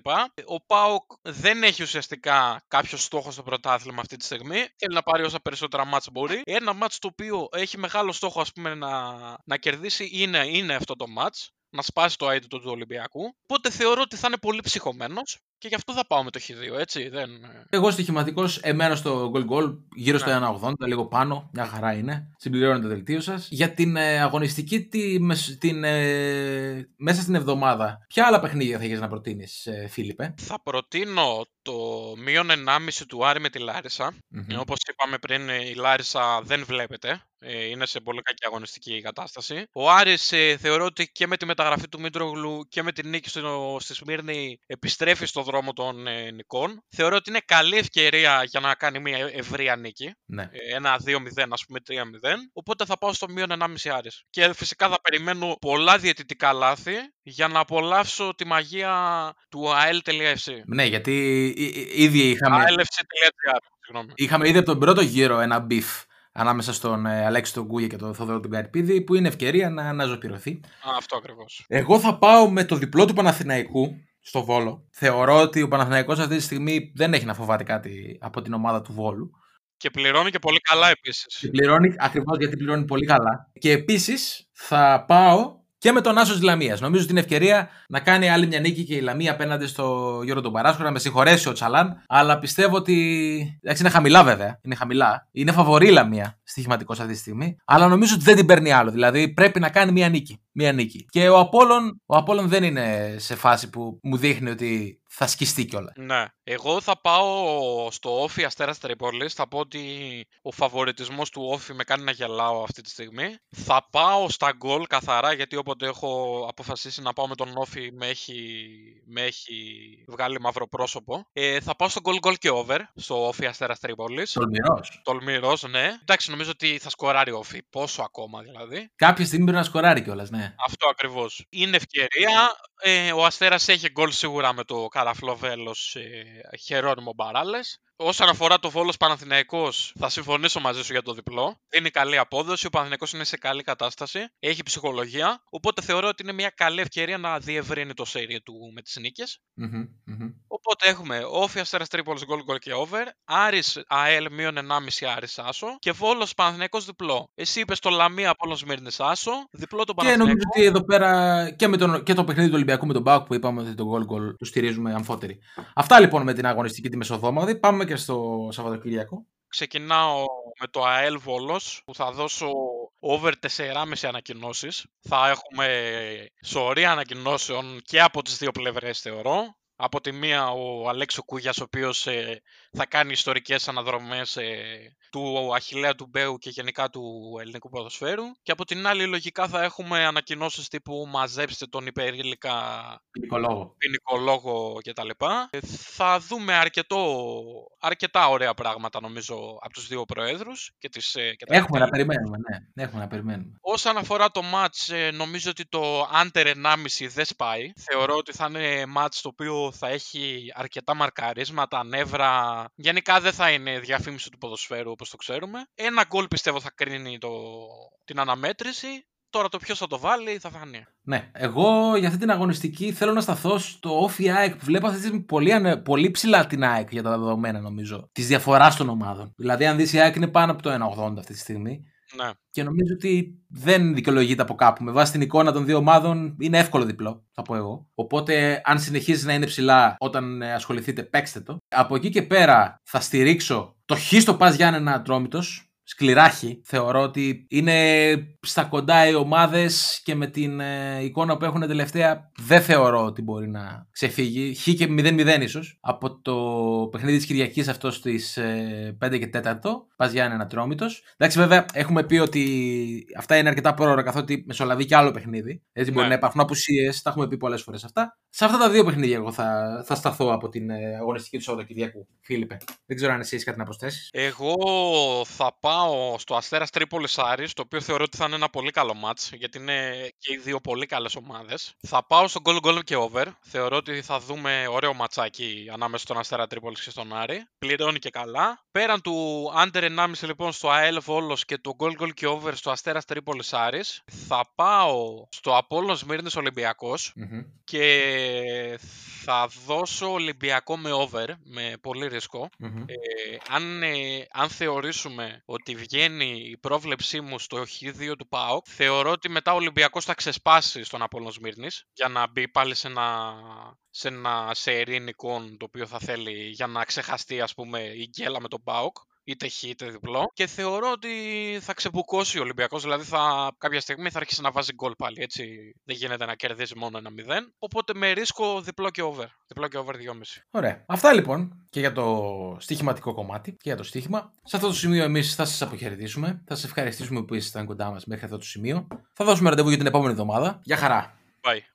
Ο Πάοκ δεν έχει ουσιαστικά κάποιο στόχο στο πρωτάθλημα αυτή τη στιγμή. Θέλει να πάρει όσα περισσότερα μάτς μπορεί. Ένα μάτς το οποίο έχει μεγάλο στόχο ας πούμε, να, να κερδίσει είναι, είναι αυτό το μάτς. Να σπάσει το αίτητο του Ολυμπιακού. Οπότε θεωρώ ότι θα είναι πολύ ψυχωμένος. Και γι' αυτό θα πάω με το Χ2, έτσι. Δεν... Εγώ στοιχηματικός εμένω στο goal goal γύρω στο 1,80, λίγο πάνω. Μια χαρά είναι. Συμπληρώνει το δελτίο σας. Για την ε, αγωνιστική τη, μεσ- την, ε, μέσα στην εβδομάδα, ποια άλλα παιχνίδια θα έχεις να προτείνεις, ε, Φίλιππε; Θα προτείνω το μείον 1,5 του Άρη με τη Λάρισα. Μμμ. Όπως είπαμε πριν, η Λάρισα δεν βλέπετε. Ε, Είναι σε πολύ κακή αγωνιστική κατάσταση. Ο Άρης ε, θεωρώ ότι και με τη μεταγραφή του Μίτρογλου και με τη νίκη στο, στη Σμύρνη επιστρέφει στο δρόμο των ε, νικών. Θεωρώ ότι είναι καλή ευκαιρία για να κάνει μια ευρεία νίκη. Ναι. Ε, Ένα 2-0, ας πούμε 3-0. Οπότε θα πάω στο μείον 1,5 Άρης. Και φυσικά θα περιμένω πολλά διαιτητικά λάθη για να απολαύσω τη μαγεία του AELFC. Ναι, γιατί εί- εί- ήδη είχαμε, AELFC.gr, συγγνώμη. είχαμε ήδη από τον πρώτο γύρο ένα beef ανάμεσα στον ε, Αλέξη τον Κούγια και τον Θοδωρό τον Καρυπίδη που είναι ευκαιρία να αναζωπηρωθεί. Α, αυτό ακριβώς. Εγώ θα πάω με το διπλό του Παναθηναϊκού στο Βόλο. Θεωρώ ότι ο Παναθηναϊκός αυτή τη στιγμή δεν έχει να φοβάται κάτι από την ομάδα του Βόλου. Και πληρώνει και πολύ καλά επίσης. Και πληρώνει ακριβώς γιατί πληρώνει πολύ καλά. Και επίσης θα πάω και με τον άσο της Λαμίας. Νομίζω ότι είναι ευκαιρία να κάνει άλλη μια νίκη και η Λαμία απέναντι στο Γιώργο τον Παράσκο, να με συγχωρέσει ο Τσαλάν. Αλλά πιστεύω ότι. Εντάξει, είναι χαμηλά βέβαια. Είναι χαμηλά. Είναι φαβορή η Λαμία στοιχηματικώς αυτή τη στιγμή. Αλλά νομίζω ότι δεν την παίρνει άλλο. Δηλαδή πρέπει να κάνει μια νίκη. Μια νίκη. Και ο Απόλλων, ο Απόλλων δεν είναι σε φάση που μου δείχνει ότι θα σκιστεί κιόλας. Ναι. Εγώ θα πάω στο Όφι Αστέρας Τρίπολης. Θα πω ότι ο φαβοριτισμός του Όφι με κάνει να γελάω αυτή τη στιγμή. Θα πάω στα γκολ καθαρά γιατί όποτε έχω αποφασίσει να πάω με τον Όφι με έχει, με έχει βγάλει μαύρο πρόσωπο. Ε, θα πάω στο γκολ γκολ και over στο Όφι Αστέρας Τρίπολης. Τολμηρός. Τολμηρός, ναι. Εντάξει, νομίζω ότι θα σκοράρει ο Όφι. Πόσο ακόμα δηλαδή. Κάποια στιγμή πρέπει να σκοράρει κιόλας, ναι. Αυτό ακριβώς. Είναι ευκαιρία. Ε, ο Αστέρας έχει γκολ σίγουρα με το καραφλό βέλο ε, Χερόνιμο Μπαράλε. Όσον αφορά το Βόλος Παναθηναϊκός, θα συμφωνήσω μαζί σου για το διπλό. Δίνει καλή απόδοση. Ο Παναθηναϊκός είναι σε καλή κατάσταση. Έχει ψυχολογία. Οπότε θεωρώ ότι είναι μια καλή ευκαιρία να διευρύνει το σέρι του με τις νίκες. Μμμ, μμμ. Οπότε έχουμε Όφη Αστέρας Τρίπολης γκολ γκολ και over. Άρης ΑΕΛ μείον 1,5 Άρης Άσο. Και Βόλος Παναθηναϊκός διπλό. Εσύ είπες το Λαμία Απόλο Μύρνη Άσο. Διπλό το Και Παναθηναϊκό. νομίζω ότι εδώ πέρα και, με τον, και το παιχνίδι του Ολυμπιακού με τον Μπάουκ που είπαμε ότι τον goal goal του στηρίζουμε αμφότεροι. Αυτά λοιπόν με την αγωνιστική τη Μεσοδόμαδη. Πάμε και στο Σαββατοκύριακο. Ξεκινάω με το ΑΕΛ Βόλος που θα δώσω over 4,5 ανακοινώσεις. Θα έχουμε σωρία ανακοινώσεων και από τις δύο πλευρές θεωρώ. Από τη μία ο Αλέξο Κούγιας ο οποίος ε, θα κάνει ιστορικές αναδρομές ε, του Αχιλέα του Μπέου και γενικά του ελληνικού ποδοσφαίρου. Και από την άλλη λογικά θα έχουμε ανακοινώσεις τύπου μαζέψτε τον υπερήλικα Ποινικολόγο. ποινικολόγο κτλ. Ε, Θα δούμε αρκετό, αρκετά ωραία πράγματα νομίζω από τους δύο προέδρους και, τις, ε, και τα Έχουμε να επιτελεία. περιμένουμε, ναι. Έχουμε να περιμένουμε. Όσον αφορά το match, ε, νομίζω ότι το under 1,5 δεν σπάει. Θεωρώ ότι θα είναι match το οποίο θα έχει αρκετά μαρκαρίσματα, νεύρα. Γενικά δεν θα είναι διαφήμιση του ποδοσφαίρου όπως το ξέρουμε. Ένα γκολ πιστεύω θα κρίνει το, την αναμέτρηση. Τώρα το ποιος θα το βάλει θα φανεί. Ναι. Εγώ για αυτή την αγωνιστική θέλω να σταθώ στο όφι ΑΕΚ που βλέπω αυτή τη στιγμή πολύ, ανε- πολύ ψηλά την ΑΕΚ για τα δεδομένα νομίζω. Της διαφοράς των ομάδων. Δηλαδή, αν δεις η ΑΕΚ είναι πάνω από το 1,80 αυτή τη στιγμή. Ναι. Και νομίζω ότι δεν δικαιολογείται από κάπου. Με βάση την εικόνα των δύο ομάδων είναι εύκολο διπλό, θα πω εγώ. Οπότε, αν συνεχίζεις να είναι ψηλά όταν ε, ασχοληθείτε, παίξτε το. Από εκεί και πέρα θα στηρίξω το χ στο Πας Γιάννενα Ατρόμητος. Σκληράχη. Θεωρώ ότι είναι στα κοντά οι ομάδες και με την ε, εικόνα που έχουν τελευταία δεν θεωρώ ότι μπορεί να ξεφύγει. Χ και 0-0 ίσως από το παιχνίδι της Κυριακής αυτός στι ε, 5 και 4. Πας Γιάννενα Ατρόμητος. Εντάξει, βέβαια, έχουμε πει ότι αυτά είναι αρκετά πρόωρα καθότι μεσολαβεί και άλλο παιχνίδι. Έτσι μπορεί Ναι. να υπάρχουν απουσίες. Τα έχουμε πει πολλές φορές αυτά. Σε αυτά τα δύο παιχνίδια, εγώ θα, θα σταθώ από την ε, αγωνιστική του Σαββατοκυριακού. Φίλιππε, δεν ξέρω αν εσύ έχεις κάτι να προσθέσεις. Εγώ θα πάω στο Αστέρας Τρίπολης Άρης, το οποίο θεωρώ ότι θα είναι ένα πολύ καλό μάτς, γιατί είναι και οι δύο πολύ καλές ομάδες. Θα πάω στο goal goal και over. Θεωρώ ότι θα δούμε ωραίο ματσάκι ανάμεσα στον Αστέρα Τρίπολης και στον Άρη. Πληρώνει και καλά. Πέραν του under 1,5 λοιπόν στο ΑΕΛ Βόλος και το goal goal και over στο Αστέρας Τρίπολης Άρης, θα πάω στο Απόλλων Σμύρνης Ολυμπιακός Μμμ. και Ε, θα δώσω Ολυμπιακό με over, με πολύ ρισκό. Μμμ. Ε, αν, ε, αν θεωρήσουμε ότι βγαίνει η πρόβλεψή μου στο Χ2 του ΠΑΟΚ, θεωρώ ότι μετά ο Ολυμπιακός θα ξεσπάσει στον Απόλλων Σμύρνης για να μπει πάλι σε ένα, σε ένα σερί νικών το οποίο θα θέλει για να ξεχαστεί ας πούμε η γκέλα με τον ΠΑΟΚ είτε χ είτε διπλό και θεωρώ ότι θα ξεμπουκώσει ο Ολυμπιακός δηλαδή θα, κάποια στιγμή θα αρχίσει να βάζει γκολ πάλι έτσι δεν γίνεται να κερδίζει μόνο ένα 0 οπότε με ρίσκο διπλό και over διπλό και over 2,5 Ωραία. Αυτά λοιπόν και για το στοιχηματικό κομμάτι και για το στοίχημα. Σε αυτό το σημείο εμείς θα σας αποχαιρετήσουμε. Θα σας ευχαριστήσουμε που ήσασταν κοντά μας μέχρι αυτό το σημείο. Θα δώσουμε ραντεβού για την επόμενη εβδομάδα. Γεια χαρά. Bye.